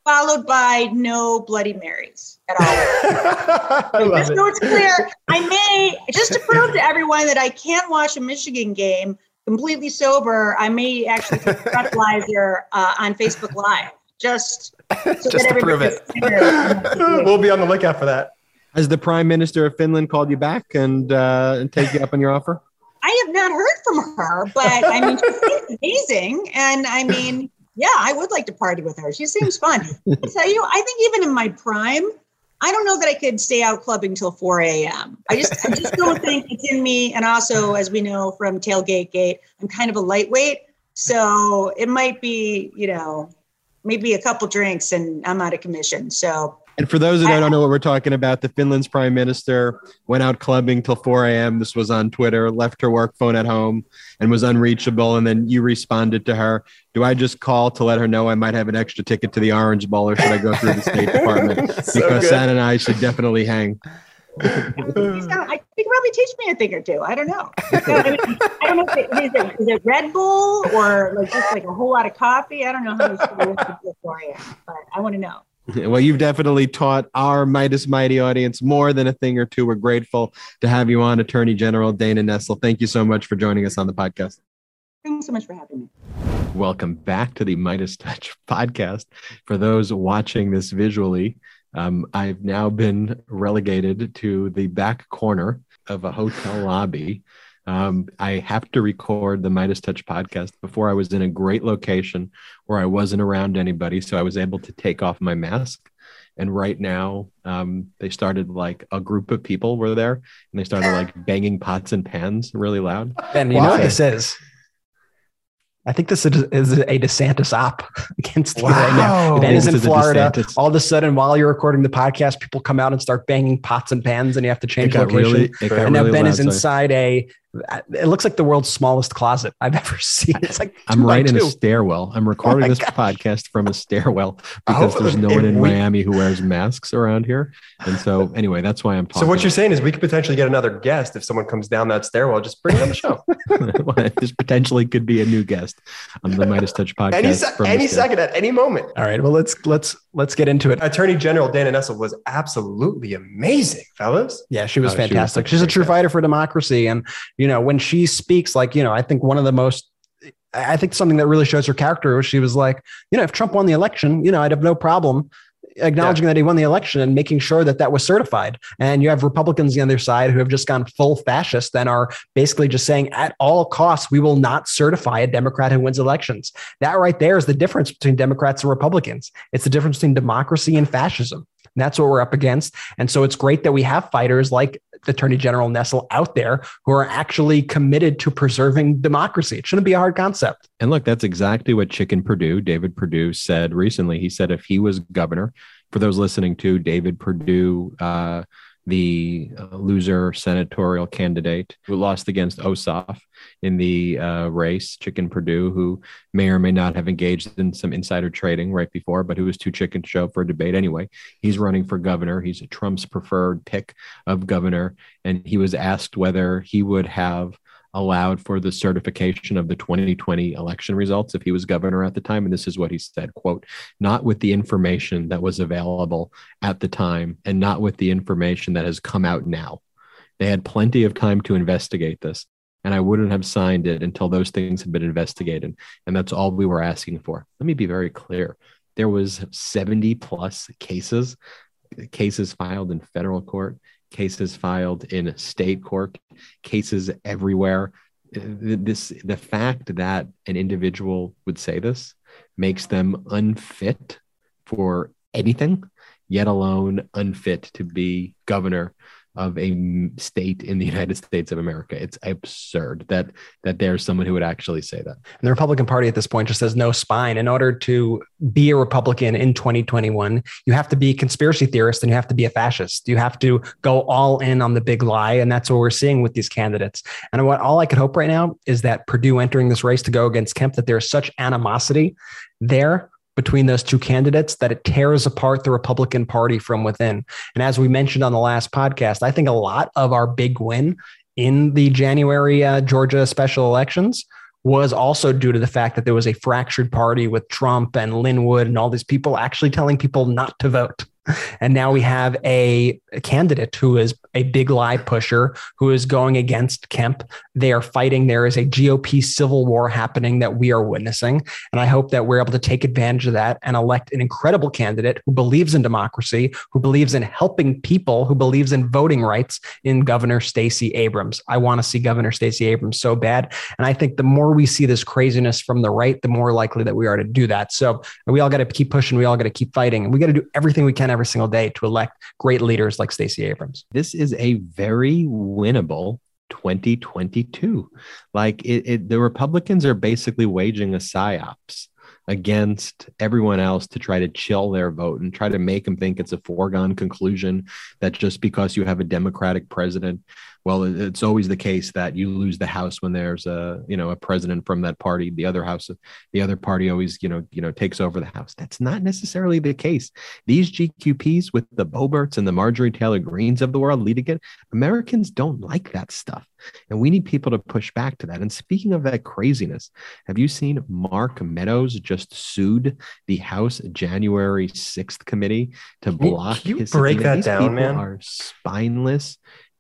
followed by no Bloody Marys at all. just so it's clear, I may just to prove to everyone that I can watch a Michigan game completely sober, I may actually put Breathalyzer uh, on Facebook Live just so just to prove it. we'll be on the lookout for that. Has the Prime Minister of Finland called you back and uh, and take you up on your offer? I have not heard from her, but I mean, she's amazing, and I mean, yeah, I would like to party with her. She seems fun. I tell you, I think even in my prime, I don't know that I could stay out clubbing till 4 a.m. I just I just don't think it's in me. And also, as we know from Tailgate Gate, I'm kind of a lightweight. So it might be, you know, maybe a couple drinks and I'm out of commission. So and for those that don't know what we're talking about, the Finland's prime minister went out clubbing till 4 a.m. This was on Twitter, left her work phone at home and was unreachable. And then you responded to her. Do I just call to let her know I might have an extra ticket to the Orange Bowl or should I go through the State Department? So because good. San and I should definitely hang. I think probably teach me a thing or two. I don't know. No, I, mean, I don't know if it, is, it, is it Red Bull or like just like a whole lot of coffee. I don't know how much to do with 4 a.m., but I want to know. Well, you've definitely taught our Meidas Mighty audience more than a thing or two. We're grateful to have you on, Attorney General Dana Nessel. Thank you so much for joining us on the podcast. Thanks so much for having me. Welcome back to the MeidasTouch podcast. For those watching this visually, um, I've now been relegated to the back corner of a hotel lobby. Um, I have to record the MeidasTouch podcast before I was in a great location where I wasn't around anybody. So I was able to take off my mask. And right now, um, they started like a group of people were there and they started like banging pots and pans really loud. Ben, you know what this is? I think this is is a DeSantis op against you right now. Wow. Ben is in This is a Florida. DeSantis. All of a sudden, while you're recording the podcast, people come out and start banging pots and pans, and you have to It change got location. really, it got and now really Ben loud, is so- inside a. It looks like the world's smallest closet I've ever seen. It's like I'm two by right in a stairwell. I'm oh recording my this gosh. podcast from a stairwell oh, because there's no one in we- Miami who wears masks around here. And so, anyway, that's why I'm talking. So what you're saying is we could potentially get another guest if someone comes down that stairwell. Just bring it on the show this potentially could be a new guest on the MeidasTouch podcast. any, se- from any second at any moment. All right. Well, let's let's let's get into it. Attorney General Dana Nessel was absolutely amazing, fellas. Yeah, she was Oh, she was fantastic. She's a true guy. fighter for democracy. And, you know, when she speaks, like, you know, I think one of the most, I think something that really shows her character was she was like, you know, if Trump won the election, you know, I'd have no problem acknowledging that he won the election and making sure that that was certified. And you have Republicans on the other side who have just gone full fascist and are basically just saying at all costs, we will not certify a Democrat who wins elections. That right there is the difference between Democrats and Republicans. It's the difference between democracy and fascism. And that's what we're up against. And so it's great that we have fighters like Attorney General Nessel out there who are actually committed to preserving democracy. It shouldn't be a hard concept. And look, that's exactly what Chicken Perdue, David Perdue, said recently. He said if he was governor, for those listening to David Perdue uh, the uh, loser senatorial candidate who lost against Ossoff in the uh, race, Chicken Perdue, who may or may not have engaged in some insider trading right before, but who was too chicken to show for a debate anyway. He's running for governor. He's Trump's preferred pick of governor. And he was asked whether he would have allowed for the certification of the 2020 election results if he was governor at the time and this is what he said quote not with the information that was available at the time and not with the information that has come out now. They had plenty of time to investigate this and i wouldn't have signed it until those things had been investigated and that's all we were asking for. Let me be very clear. There was 70 plus cases cases filed in federal court cases filed in state court cases everywhere. This the fact that an individual would say this makes them unfit for anything yet alone unfit to be governor of a state in the United States of America. It's absurd that that there's someone who would actually say that. And the Republican Party at this point just has no spine. In order to be a Republican in 2021, you have to be a conspiracy theorist and you have to be a fascist. You have to go all in on the big lie. And that's what we're seeing with these candidates. And what all I could hope right now is that Perdue entering this race to go against Kemp, that there's such animosity there between those two candidates that it tears apart the Republican Party from within. And as we mentioned on the last podcast, I think a lot of our big win in the January uh, Georgia special elections was also due to the fact that there was a fractured party with Trump and Lin Wood and all these people actually telling people not to vote. And now we have a, a candidate who is a big lie pusher who is going against Kemp. They are fighting. There is a GOP civil war happening that we are witnessing. And I hope that we're able to take advantage of that and elect an incredible candidate who believes in democracy, who believes in helping people, who believes in voting rights in Governor Stacey Abrams. I want to see Governor Stacey Abrams so bad. And I think the more we see this craziness from the right, the more likely that we are to do that. So we all got to keep pushing. We all got to keep fighting. And we got to do everything we can every single day to elect great leaders like Stacey Abrams. This is a very winnable 2022. Like it, it, the Republicans are basically waging a psyops against everyone else to try to chill their vote and try to make them think it's a foregone conclusion that just because you have a Democratic president, well, it's always the case that you lose the House when there's a you know a president from that party. The other house, the other party always you know you know takes over the House. That's not necessarily the case. These GQPs with the Boeberts and the Marjorie Taylor Greenes of the world leading it, Americans don't like that stuff, and we need people to push back to that. And speaking of that craziness, have you seen Mark Meadows just sued the House January sixth committee to block? Can you his break that down, man? Are spineless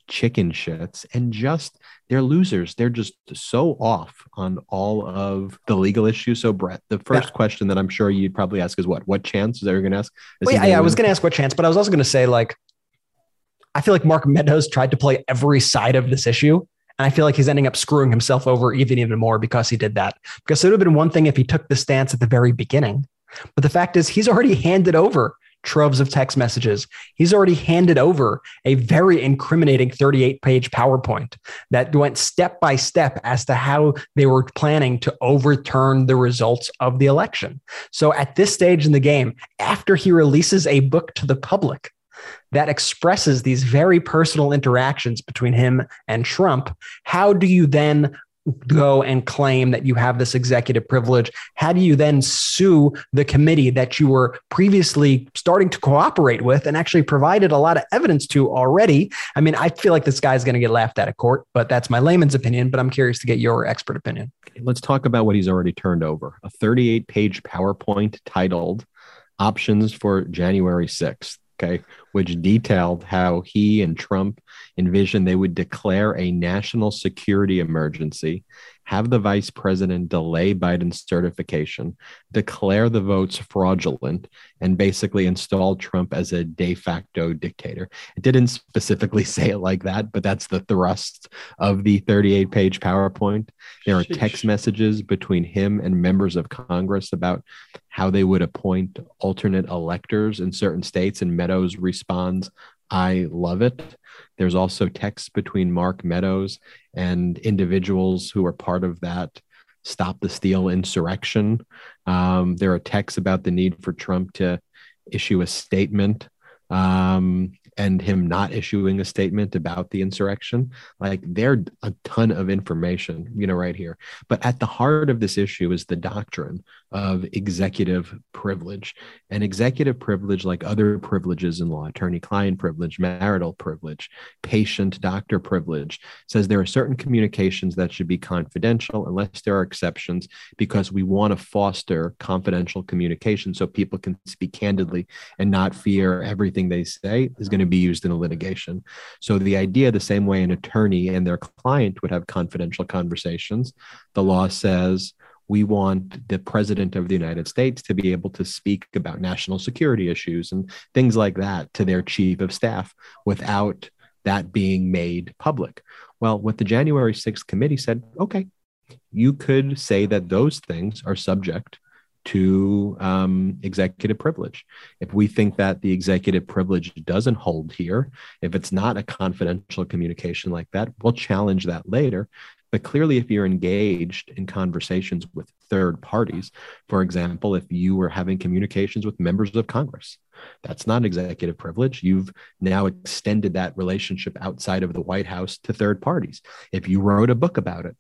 chicken shits and just they're losers. They're just so off on all of the legal issues. So, Brett, the first Yeah. question that I'm sure you'd probably ask is what? What chance is that you're going to ask? Is yeah, yeah, I was going to ask what chance, but I was also going to say, like, I feel like Mark Meadows tried to play every side of this issue. And I feel like he's ending up screwing himself over even, even more because he did that. Because it would have been one thing if he took the stance at the very beginning. But the fact is, he's already handed over troves of text messages. He's already handed over a very incriminating 38 page PowerPoint that went step by step as to how they were planning to overturn the results of the election. So at this stage in the game, after he releases a book to the public that expresses these very personal interactions between him and Trump, how do you then go and claim that you have this executive privilege? How do you then sue the committee that you were previously starting to cooperate with and actually provided a lot of evidence to already? I mean, I feel like this guy's going to get laughed at at court, but that's my layman's opinion. But I'm curious to get your expert opinion. Let's talk about what he's already turned over a 38 page PowerPoint titled Options for January 6th. Okay, which detailed how he and Trump envisioned they would declare a national security emergency, have the vice president delay Biden's certification, declare the votes fraudulent, and basically install Trump as a de facto dictator. It didn't specifically say it like that, but that's the thrust of the 38 page PowerPoint. There are text messages between him and members of Congress about how they would appoint alternate electors in certain states, and Meadows responds, I love it. There's also texts between Mark Meadows and individuals who are part of that Stop the Steal insurrection. Um, there are texts about the need for Trump to issue a statement um, and him not issuing a statement about the insurrection. Like there a ton of information, you know, right here. But at the heart of this issue is the doctrine of executive privilege. And executive privilege, like other privileges in law, attorney client privilege, marital privilege, patient doctor privilege, says there are certain communications that should be confidential unless there are exceptions because we want to foster confidential communication so people can speak candidly and not fear everything they say is going to be used in a litigation. So the idea, the same way an attorney and their client would have confidential conversations, the law says we want the president of the United States to be able to speak about national security issues and things like that to their chief of staff without that being made public. Well, what the January 6th committee said, okay, you could say that those things are subject to um, executive privilege. If we think that the executive privilege doesn't hold here, if it's not a confidential communication like that, we'll challenge that later. But clearly, if you're engaged in conversations with third parties, for example, if you were having communications with members of Congress, that's not executive privilege. You've now extended that relationship outside of the White House to third parties. If you wrote a book about it,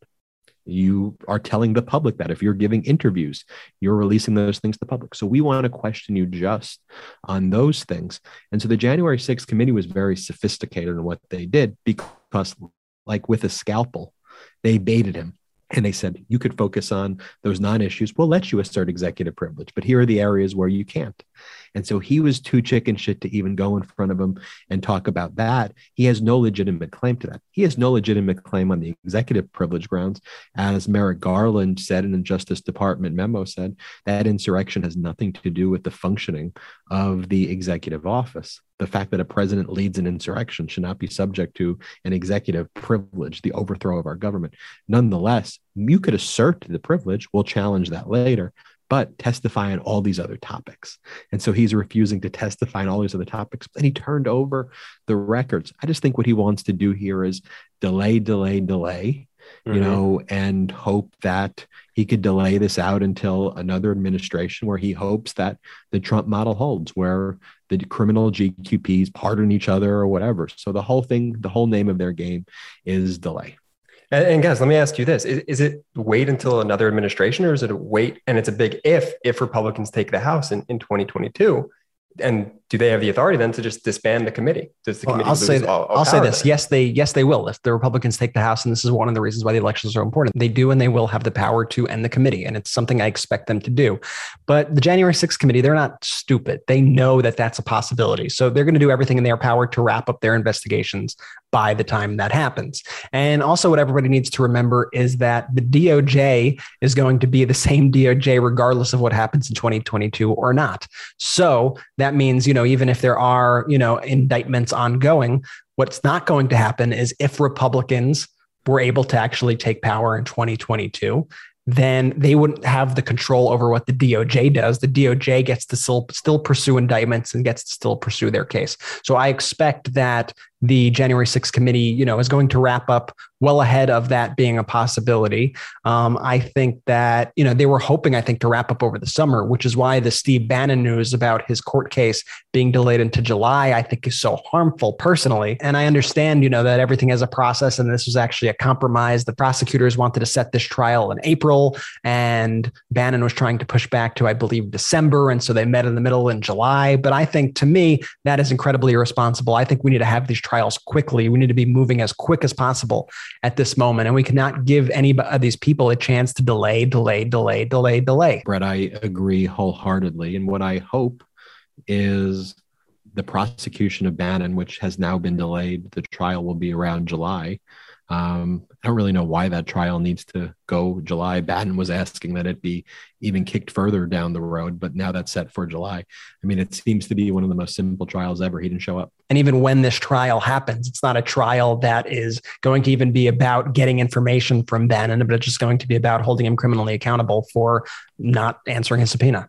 you are telling the public that if you're giving interviews, you're releasing those things to the public. So we want to question you just on those things. And so the January 6th committee was very sophisticated in what they did because, like with a scalpel, they baited him and they said, you could focus on those non issues. We'll let you assert executive privilege, but here are the areas where you can't. And so he was too chicken shit to even go in front of him and talk about that. He has no legitimate claim to that. He has no legitimate claim on the executive privilege grounds. As Merrick Garland said in a Justice Department memo said, that insurrection has nothing to do with the functioning of the executive office. The fact that a president leads an insurrection should not be subject to an executive privilege, the overthrow of our government. Nonetheless, you could assert the privilege. We'll challenge that later but testify on all these other topics. And so he's refusing to testify on all these other topics. And he turned over the records. I just think what he wants to do here is delay, delay, delay, you Mhm. know, and hope that he could delay this out until another administration where he hopes that the Trump model holds, where the criminal GQPs pardon each other or whatever. So the whole thing, the whole name of their game is delay. And, and guys, let me ask you this: is, is it wait until another administration, or is it a wait? And it's a big if if Republicans take the House in, in 2022. And do they have the authority then to just disband the committee? Does the Well, committee I'll say all, all I'll say this. then? Yes, they yes they will. If the Republicans take the House, and this is one of the reasons why the elections are important, they do and they will have the power to end the committee, and it's something I expect them to do. But the January 6th committee, they're not stupid. They know that that's a possibility, so they're going to do everything in their power to wrap up their investigations by the time that happens. And also, what everybody needs to remember is that the DOJ is going to be the same DOJ regardless of what happens in 2022 or not. So that means, you know, even if there are, you know, indictments ongoing, what's not going to happen is if Republicans were able to actually take power in 2022, then they wouldn't have the control over what the DOJ does. The DOJ gets to still, still pursue indictments and gets to still pursue their case. So I expect that the January 6th committee, you know, is going to wrap up well ahead of that being a possibility. Um, I think that, you know, they were hoping, I think, to wrap up over the summer, which is why the Steve Bannon news about his court case being delayed into July, I think is so harmful personally. And I understand, you know, that everything has a process and this was actually a compromise. The prosecutors wanted to set this trial in April and Bannon was trying to push back to, I believe, December. And so they met in the middle in July. But I think to me, that is incredibly irresponsible. I think we need to have these trials quickly. We need to be moving as quick as possible at this moment. And we cannot give any of these people a chance to delay, delay, delay, delay, delay. Brett, I agree wholeheartedly. And what I hope is the prosecution of Bannon, which has now been delayed, the trial will be around July. Um, I don't really know why that trial needs to go July. Bannon was asking that it be even kicked further down the road, but now that's set for July. I mean, it seems to be one of the most simple trials ever. He didn't show up. And even when this trial happens, it's not a trial that is going to even be about getting information from Bannon, but it's just going to be about holding him criminally accountable for not answering his subpoena.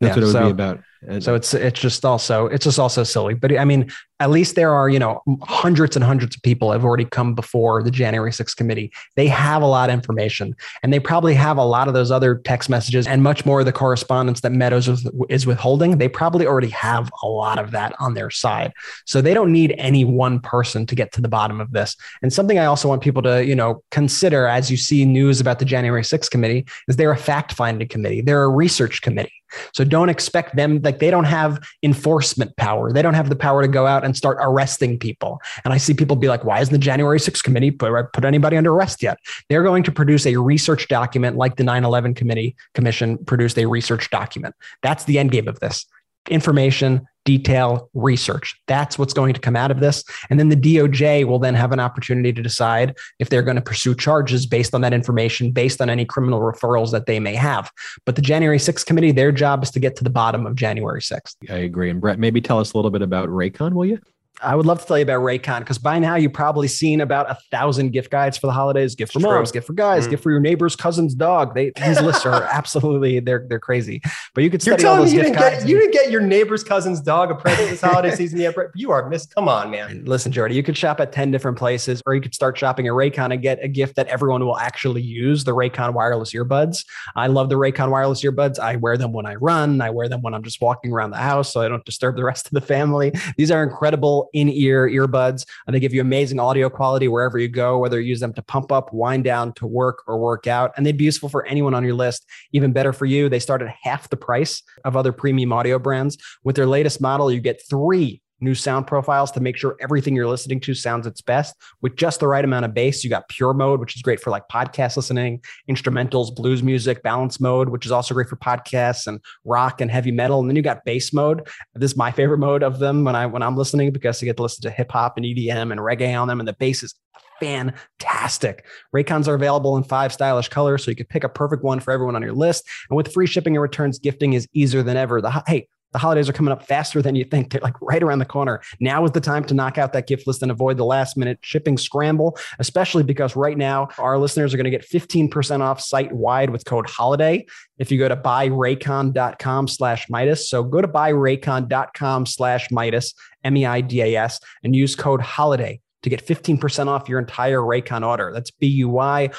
That's Yeah, what it would so- be about. And So it's it's just also it's just also silly. But I mean, at least there are you know hundreds and hundreds of people have already come before the January 6th committee. They have a lot of information, and they probably have a lot of those other text messages and much more of the correspondence that Meadows is, is withholding. They probably already have a lot of that on their side. So they don't need any one person to get to the bottom of this. And something I also want people to you know consider as you see news about the January 6th committee is they're a fact finding committee. They're a research committee. So don't expect them like they don't have enforcement power. They don't have the power to go out and start arresting people. And I see people be like, why isn't the January 6th committee put, uh, put anybody under arrest yet? They're going to produce a research document like the 9-11 committee commission produced a research document. That's the end game of this. Information, detail, research. That's what's going to come out of this. And then the DOJ will then have an opportunity to decide if they're going to pursue charges based on that information, based on any criminal referrals that they may have. But the January 6th committee, their job is to get to the bottom of January 6th. I agree. And Brett, maybe tell us a little bit about Raycon, will you? I would love to tell you about Raycon because by now you've probably seen about a thousand gift guides for the holidays. Gift for true. moms, gift for guys, Mm. gift for your neighbor's cousin's dog. They these lists are absolutely they're they're crazy. But you could study all those me you gift didn't guides. get you didn't get your neighbor's cousin's dog a present this holiday season yet? You are missed. Come on, man. And Listen, Jordy, you could shop at 10 different places, or you could start shopping at Raycon and get a gift that everyone will actually use the Raycon wireless earbuds. I love the Raycon wireless earbuds. I wear them when I run, I wear them when I'm just walking around the house so I don't disturb the rest of the family. These are incredible in ear earbuds. And they give you amazing audio quality wherever you go, whether you use them to pump up, wind down, to work, or work out. And they'd be useful for anyone on your list. Even better for you, they start at half the price of other premium audio brands. With their latest model, you get three new sound profiles to make sure everything you're listening to sounds its best with just the right amount of bass. You got pure mode, which is great for like podcast listening, instrumentals, blues music, balance mode, which is also great for podcasts and rock and heavy metal. And then you got bass mode. This is my favorite mode of them when I when I'm listening because I get to listen to hip hop and EDM and reggae on them, and the bass is fantastic. Raycons are available in five stylish colors, so you can pick a perfect one for everyone on your list. And with free shipping and returns, gifting is easier than ever. The hey, The holidays are coming up faster than you think. They're like right around the corner. Now is the time to knock out that gift list and avoid the last minute shipping scramble, especially because right now our listeners are going to get 15% off site wide with code HOLIDAY if you go to buyraycon.com slash meidas. So go to buyraycon.com slash meidas, M E I D A S, and use code HOLIDAY to get 15% off your entire Raycon order. That's B-U-Y-R-A-Y-C-O-N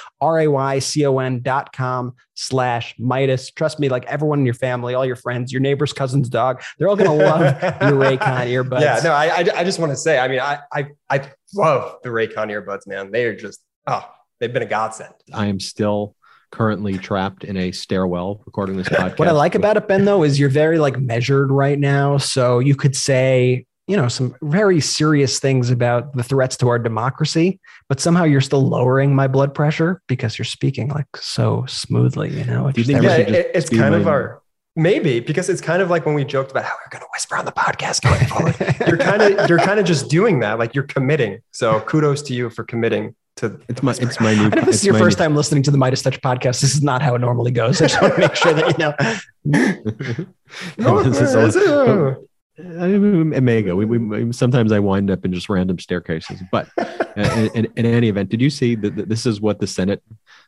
dot com slash meidas. Trust me, like everyone in your family, all your friends, your neighbor's cousin's dog, they're all going to love your Raycon earbuds. Yeah, no, I, I, I just want to say, I mean, I, I, I love the Raycon earbuds, man. They are just, oh, they've been a godsend. I am still currently trapped in a stairwell recording this podcast. What I like about it, Ben, though, is you're very like measured right now. So you could say, you know, some very serious things about the threats to our democracy, but somehow you're still lowering my blood pressure because you're speaking like so smoothly, you know. Do you think Yeah, it, it's kind of our, maybe because it's kind of like when we joked about how we're going to whisper on the podcast going forward. you're kind of, you're kind of just doing that. Like you're committing. So kudos to you for committing to It's my it's my new. And if this it's is your first new- time listening to the MeidasTouch podcast, this is not how it normally goes. I just want to make sure that you know. No, this is all- Is it? I mean, it may go. We, we sometimes I wind up in just random staircases, but uh, in, in, in any event, did you see that this is what the Senate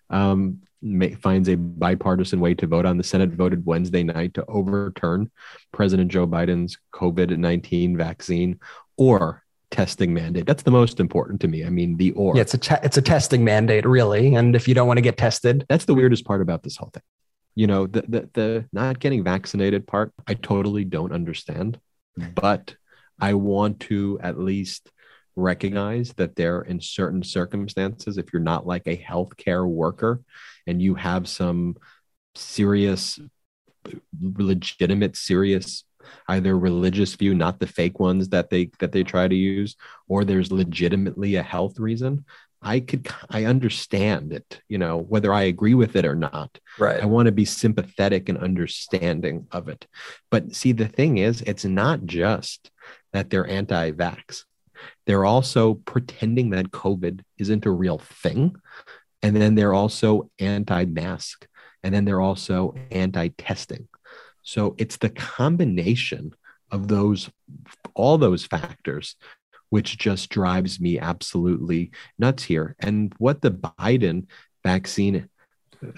um, ma- finds a bipartisan way to vote on? The Senate voted Wednesday night to overturn President Joe Biden's COVID nineteen vaccine or testing mandate. That's the most important to me. I mean, the or. Yeah, it's a te- it's a testing mandate, really. And if you don't want to get tested, That's the weirdest part about this whole thing. You know, the, the the not getting vaccinated part, I totally don't understand, but I want to at least recognize that there in certain circumstances, if you're not like a healthcare worker and you have some serious, legitimate, serious either religious view, not the fake ones that they that they try to use, or there's legitimately a health reason. I could I understand it, you know, whether I agree with it or not. Right. I want to be sympathetic and understanding of it. But see, the thing is, it's not just that they're anti vax, they're also pretending that COVID isn't a real thing. And then they're also anti mask. And then they're also anti testing. So it's the combination of those, all those factors, which just drives me absolutely nuts here. And what the Biden vaccine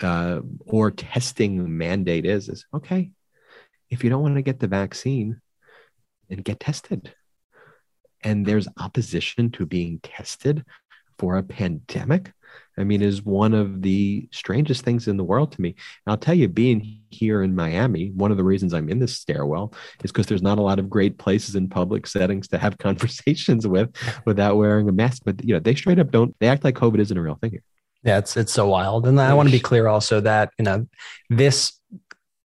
uh, or testing mandate is is okay if you don't want to get the vaccine then get tested and there's opposition to being tested for a pandemic i mean is one of the strangest things in the world to me and i'll tell you being here in miami one of the reasons i'm in this stairwell is because there's not a lot of great places in public settings to have conversations with without wearing a mask but you know they straight up don't they act like covid isn't a real thing here Yeah, it's it's so wild. And I want to be clear also that, you know, this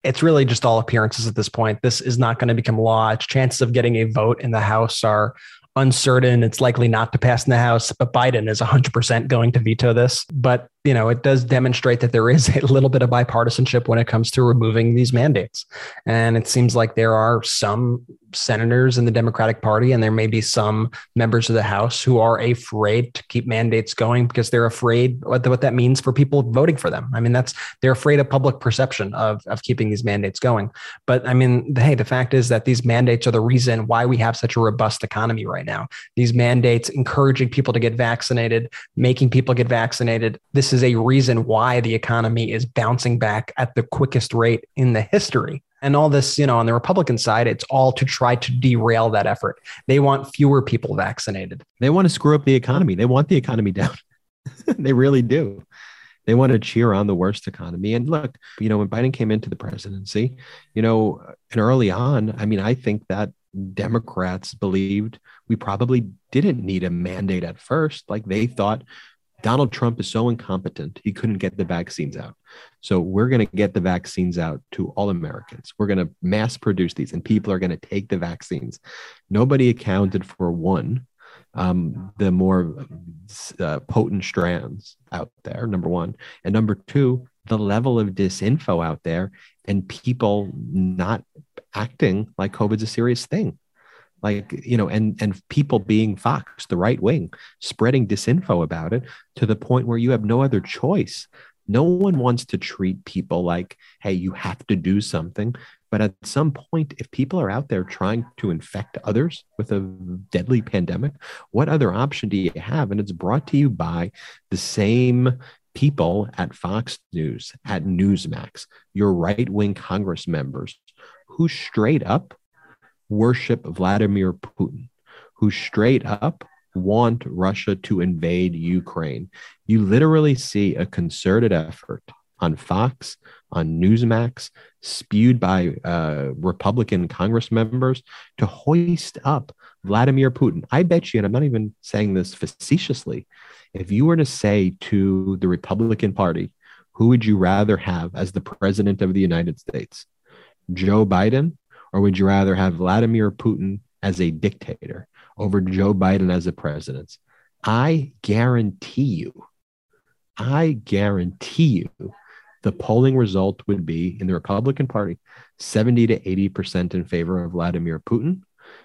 it's really just all appearances at this point. This is not going to become law. Its chances of getting a vote in the House are uncertain. It's likely not to pass in the House, but Biden is 100% going to veto this. But, you know, it does demonstrate that there is a little bit of bipartisanship when it comes to removing these mandates. And it seems like there are some senators in the Democratic Party and there may be some members of the House who are afraid to keep mandates going because they're afraid what, what that means for people voting for them. I mean, that's they're afraid of public perception of, of keeping these mandates going. But I mean, hey, the fact is that these mandates are the reason why we have such a robust economy right now. These mandates encouraging people to get vaccinated, making people get vaccinated. This is a reason why the economy is bouncing back at the quickest rate in the history. And all this, you know, on the Republican side, it's all to try to derail that effort. They want fewer people vaccinated. They want to screw up the economy. They want the economy down. they really do. They want to cheer on the worst economy. And look, you know, when Biden came into the presidency, you know, and early on, I mean, I think that Democrats believed we probably didn't need a mandate at first. Like they thought Donald Trump is so incompetent, he couldn't get the vaccines out. So we're going to get the vaccines out to all Americans. We're going to mass produce these, and people are going to take the vaccines. Nobody accounted for one, um, the more uh, potent strands out there, number one. And number two, the level of disinfo out there and people not acting like COVID's a serious thing. Like, you know, and and people being Fox, the right wing, spreading disinfo about it to the point where you have no other choice. No one wants to treat people like, hey, you have to do something. But at some point, if people are out there trying to infect others with a deadly pandemic, what other option do you have? And it's brought to you by the same people at Fox News, at Newsmax, your right wing Congress members who straight up worship Vladimir Putin, who straight up want Russia to invade Ukraine. You literally see a concerted effort on Fox, on Newsmax, spewed by uh, Republican Congress members to hoist up Vladimir Putin. I bet you, and I'm not even saying this facetiously, if you were to say to the Republican Party, who would you rather have as the president of the United States? Joe Biden, or would you rather have Vladimir Putin as a dictator over Joe Biden as a president? I guarantee you, I guarantee you, the polling result would be in the Republican Party 70 to 80% in favor of Vladimir Putin,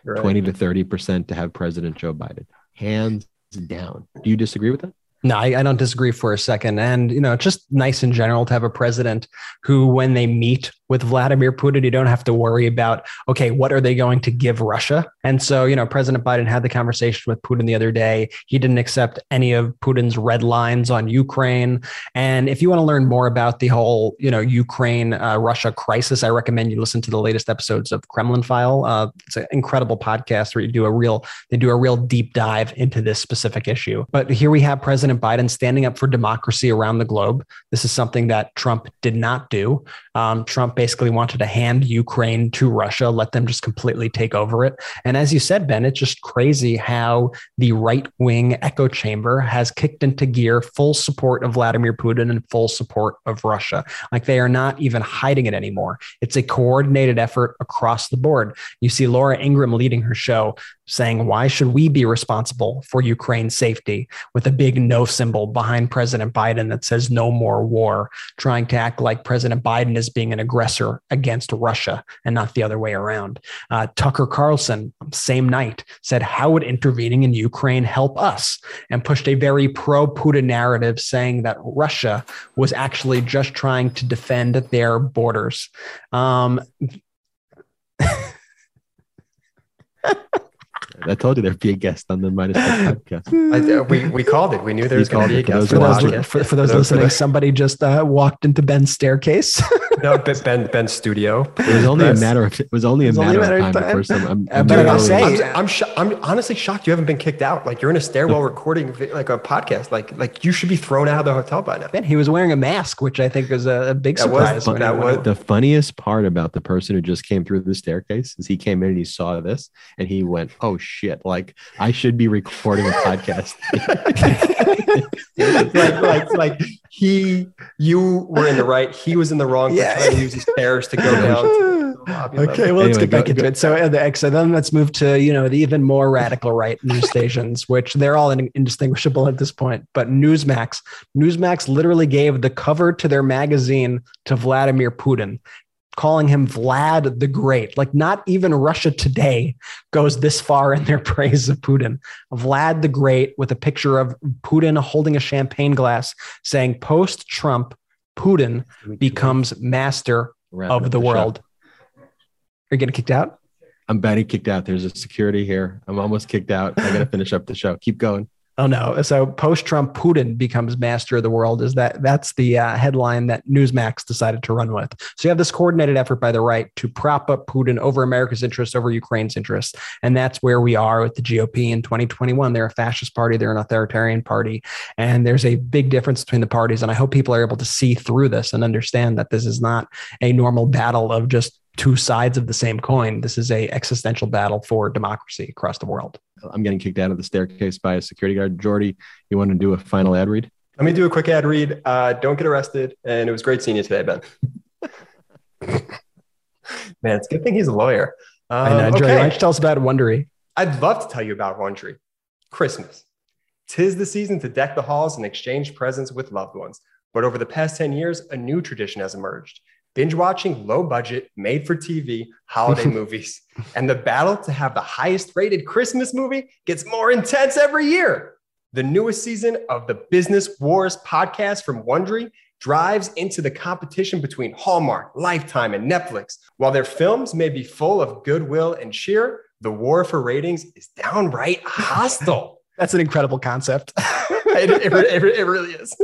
right. 20 to 30% to have President Joe Biden. Hands down. Do you disagree with that? No, I, I, don't disagree for a second. And, you know, just nice in general to have a president who, when they meet with Vladimir Putin, you don't have to worry about, okay, what are they going to give Russia? And so, you know, President Biden had the conversation with Putin the other day. He didn't accept any of Putin's red lines on Ukraine. And if you want to learn more about the whole, you know, Ukraine uh, Russia crisis, I recommend you listen to the latest episodes of Kremlin File. Uh, it's an incredible podcast where you do a real, they do a real deep dive into this specific issue. But here we have President President Biden standing up for democracy around the globe. This is something that Trump did not do. Um, Trump basically wanted to hand Ukraine to Russia, let them just completely take over it. And as you said, Ben, it's just crazy how the right wing echo chamber has kicked into gear full support of Vladimir Putin and full support of Russia. Like they are not even hiding it anymore. It's a coordinated effort across the board. You see Laura Ingraham leading her show saying, Why should we be responsible for Ukraine's safety? with a big no symbol behind President Biden that says no more war, trying to act like President Biden is being an aggressor against Russia and not the other way around. Uh, Tucker Carlson, same night, said, How would intervening in Ukraine help us? and pushed a very pro Putin narrative saying that Russia was actually just trying to defend their borders. Um, I told you there'd be a guest on the Meidas podcast. I, we, we called it. We knew there was going to be a guest. For those, for, for those listening, somebody just uh, walked into Ben's staircase. no, Ben Ben's studio. It was only a matter of it was only a matter, only of time, before some. I'm, I'm, Dude, I'm, say, I'm, I'm, sh- I'm, honestly shocked you haven't been kicked out. Like you're in a stairwell recording like a podcast. Like like you should be thrown out of the hotel by now. Ben, he was wearing a mask, which I think was a, a big that surprise. Was, that was the funniest part about the person who just came through the staircase is he came in and he saw this and he went, "Oh shit!" Like I should be recording a podcast. like, like, like he, you were in the right. He was in the wrong. Yeah. trying to use his stairs to go down. okay, well, let's get back go, into go. it. So, uh, the so then let's move to you know the even more radical right news stations, which they're all indistinguishable at this point. But Newsmax, Newsmax literally gave the cover to their magazine to Vladimir Putin, calling him Vlad the Great. Like, not even Russia Today goes this far in their praise of Putin. Vlad the Great, with a picture of Putin holding a champagne glass, saying, post Trump, Putin becomes master of the world. Are you getting kicked out? I'm betting kicked out. There's a security here. I'm almost kicked out. I got to finish up the show. Keep going. Oh no! So post-Trump, Putin becomes master of the world. Is that that's the uh, headline that Newsmax decided to run with? So you have this coordinated effort by the right to prop up Putin over America's interests, over Ukraine's interests, and that's where we are with the GOP in 2021. They're a fascist party, they're an authoritarian party, and there's a big difference between the parties. And I hope people are able to see through this and understand that this is not a normal battle of just two sides of the same coin. This is a existential battle for democracy across the world. I'm getting kicked out of the staircase by a security guard. Jordy, you want to do a final ad read? Let me do a quick ad read. Uh, don't get arrested. And it was great seeing you today, Ben. Man, it's a good thing he's a lawyer. Um, I know. Jordy, okay. why don't you tell us about Wondery? I'd love to tell you about Wondery. Christmas. Tis the season to deck the halls and exchange presents with loved ones. But over the past 10 years, a new tradition has emerged binge watching low budget, made for TV holiday movies. And the battle to have the highest rated Christmas movie gets more intense every year. The newest season of the Business Wars podcast from Wondery drives into the competition between Hallmark, Lifetime, and Netflix. While their films may be full of goodwill and cheer, the war for ratings is downright hostile. That's an incredible concept. it, it, it, it really is.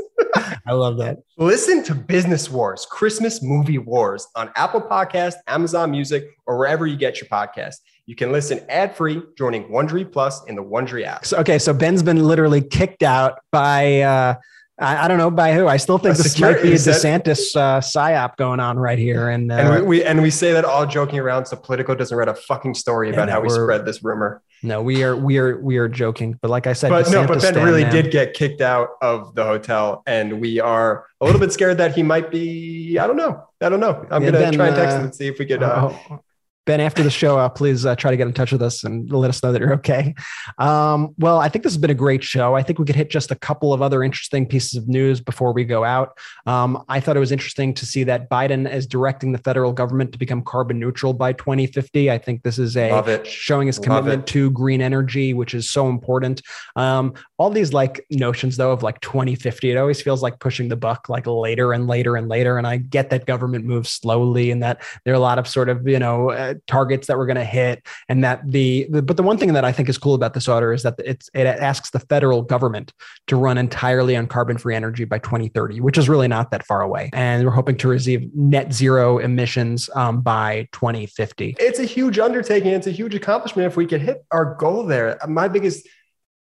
I love that. Listen to Business Wars, Christmas Movie Wars on Apple Podcast, Amazon Music, or wherever you get your podcast. You can listen ad free joining Wondery Plus in the Wondery app. So, okay, so Ben's been literally kicked out by. Uh, I, I, don't know by who. I still think a this might be a DeSantis uh, psyop going on right here. And, uh, and we, we, and we say that all joking around, so Politico doesn't write a fucking story about how we spread this rumor. No, we are we are we are joking. But like I said, but no, but Ben really man. did get kicked out of the hotel, and we are a little bit scared that he might be. I don't know. I don't know. I'm yeah, gonna ben, try and text him uh, and see if we could. Uh, oh, Ben, after the show, uh, please uh, try to get in touch with us and let us know that you're okay. Um, well, I think this has been a great show. I think we could hit just a couple of other interesting pieces of news before we go out. Um, I thought it was interesting to see that Biden is directing the federal government to become carbon neutral by 2050. I think this is a showing his commitment to green energy, which is so important. Um, all these like notions though of like 2050, it always feels like pushing the buck like later and later and later. And I get that government moves slowly and that there are a lot of sort of you know. Uh, targets that we're going to hit and that the, the, but the one thing that i think is cool about this order is that it's it asks the federal government to run entirely on carbon free energy by 2030 which is really not that far away. And we're hoping to receive net zero emissions um, by 2050 it's a huge undertaking. It's a huge accomplishment if we could hit our goal there. My biggest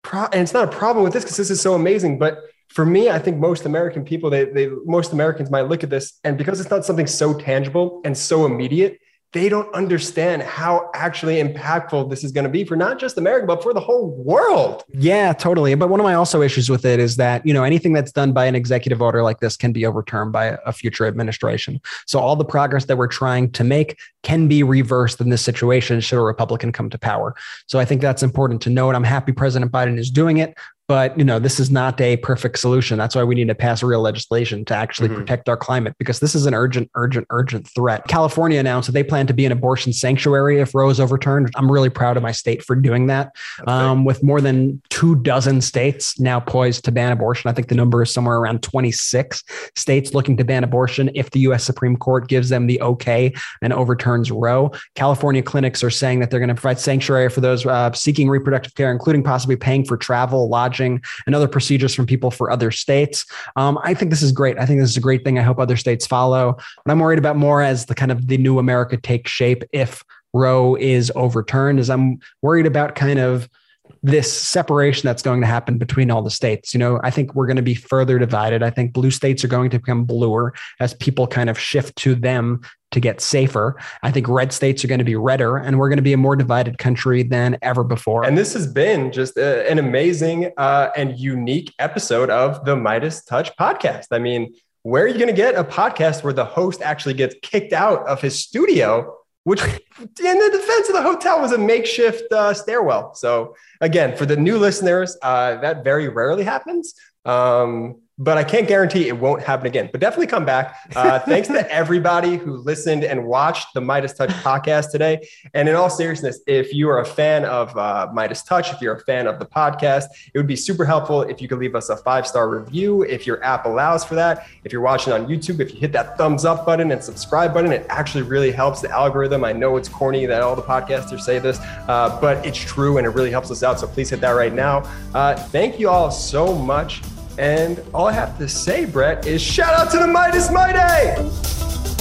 pro- and it's not a problem with this because this is so amazing but for me, I think most American people, they, they most Americans might look at this, and because it's not something so tangible and so immediate, they don't understand how actually impactful this is going to be for not just America, but for the whole world. Yeah, totally. But one of my also issues with it is that, you know, anything that's done by an executive order like this can be overturned by a future administration. So all the progress that we're trying to make can be reversed in this situation should a Republican come to power. So I think that's important to note. I'm happy President Biden is doing it but you know this is not a perfect solution. That's why we need to pass real legislation to actually mm-hmm. protect our climate because this is an urgent urgent urgent threat. California announced that they plan to be an abortion sanctuary if roe is overturned. I'm really proud of my state for doing that. Um, with more than two dozen states now poised to ban abortion. I think the number is somewhere around 26 states looking to ban abortion if the us supreme court gives them the okay and overturns roe. California clinics are saying that they're going to provide sanctuary for those uh, seeking reproductive care including possibly paying for travel lodging and other procedures from people for other states. Um, I think this is great. I think this is a great thing. I hope other states follow. What I'm worried about more as the kind of the new America takes shape if Roe is overturned is I'm worried about kind of this separation that's going to happen between all the states. You know, I think we're going to be further divided. I think blue states are going to become bluer as people kind of shift to them to get safer. I think red states are going to be redder, and we're going to be a more divided country than ever before. And this has been just a, an amazing uh, and unique episode of the MeidasTouch podcast. I mean, where are you going to get a podcast where the host actually gets kicked out of his studio which in the defense of the hotel was a makeshift uh, stairwell. So again, for the new listeners, uh, that very rarely happens. Um, but I can't guarantee it won't happen again. But definitely come back. Uh, thanks to everybody who listened and watched the MeidasTouch podcast today. And in all seriousness, if you are a fan of uh, MeidasTouch, if you're a fan of the podcast, it would be super helpful if you could leave us a five star review if your app allows for that. If you're watching on YouTube, if you hit that thumbs up button and subscribe button, it actually really helps the algorithm. I know it's corny that all the podcasters say this, uh, but it's true and it really helps us out. So please hit that right now. Uh, thank you all so much and all I have to say, Brett, is shout out to the Meidas Mighty!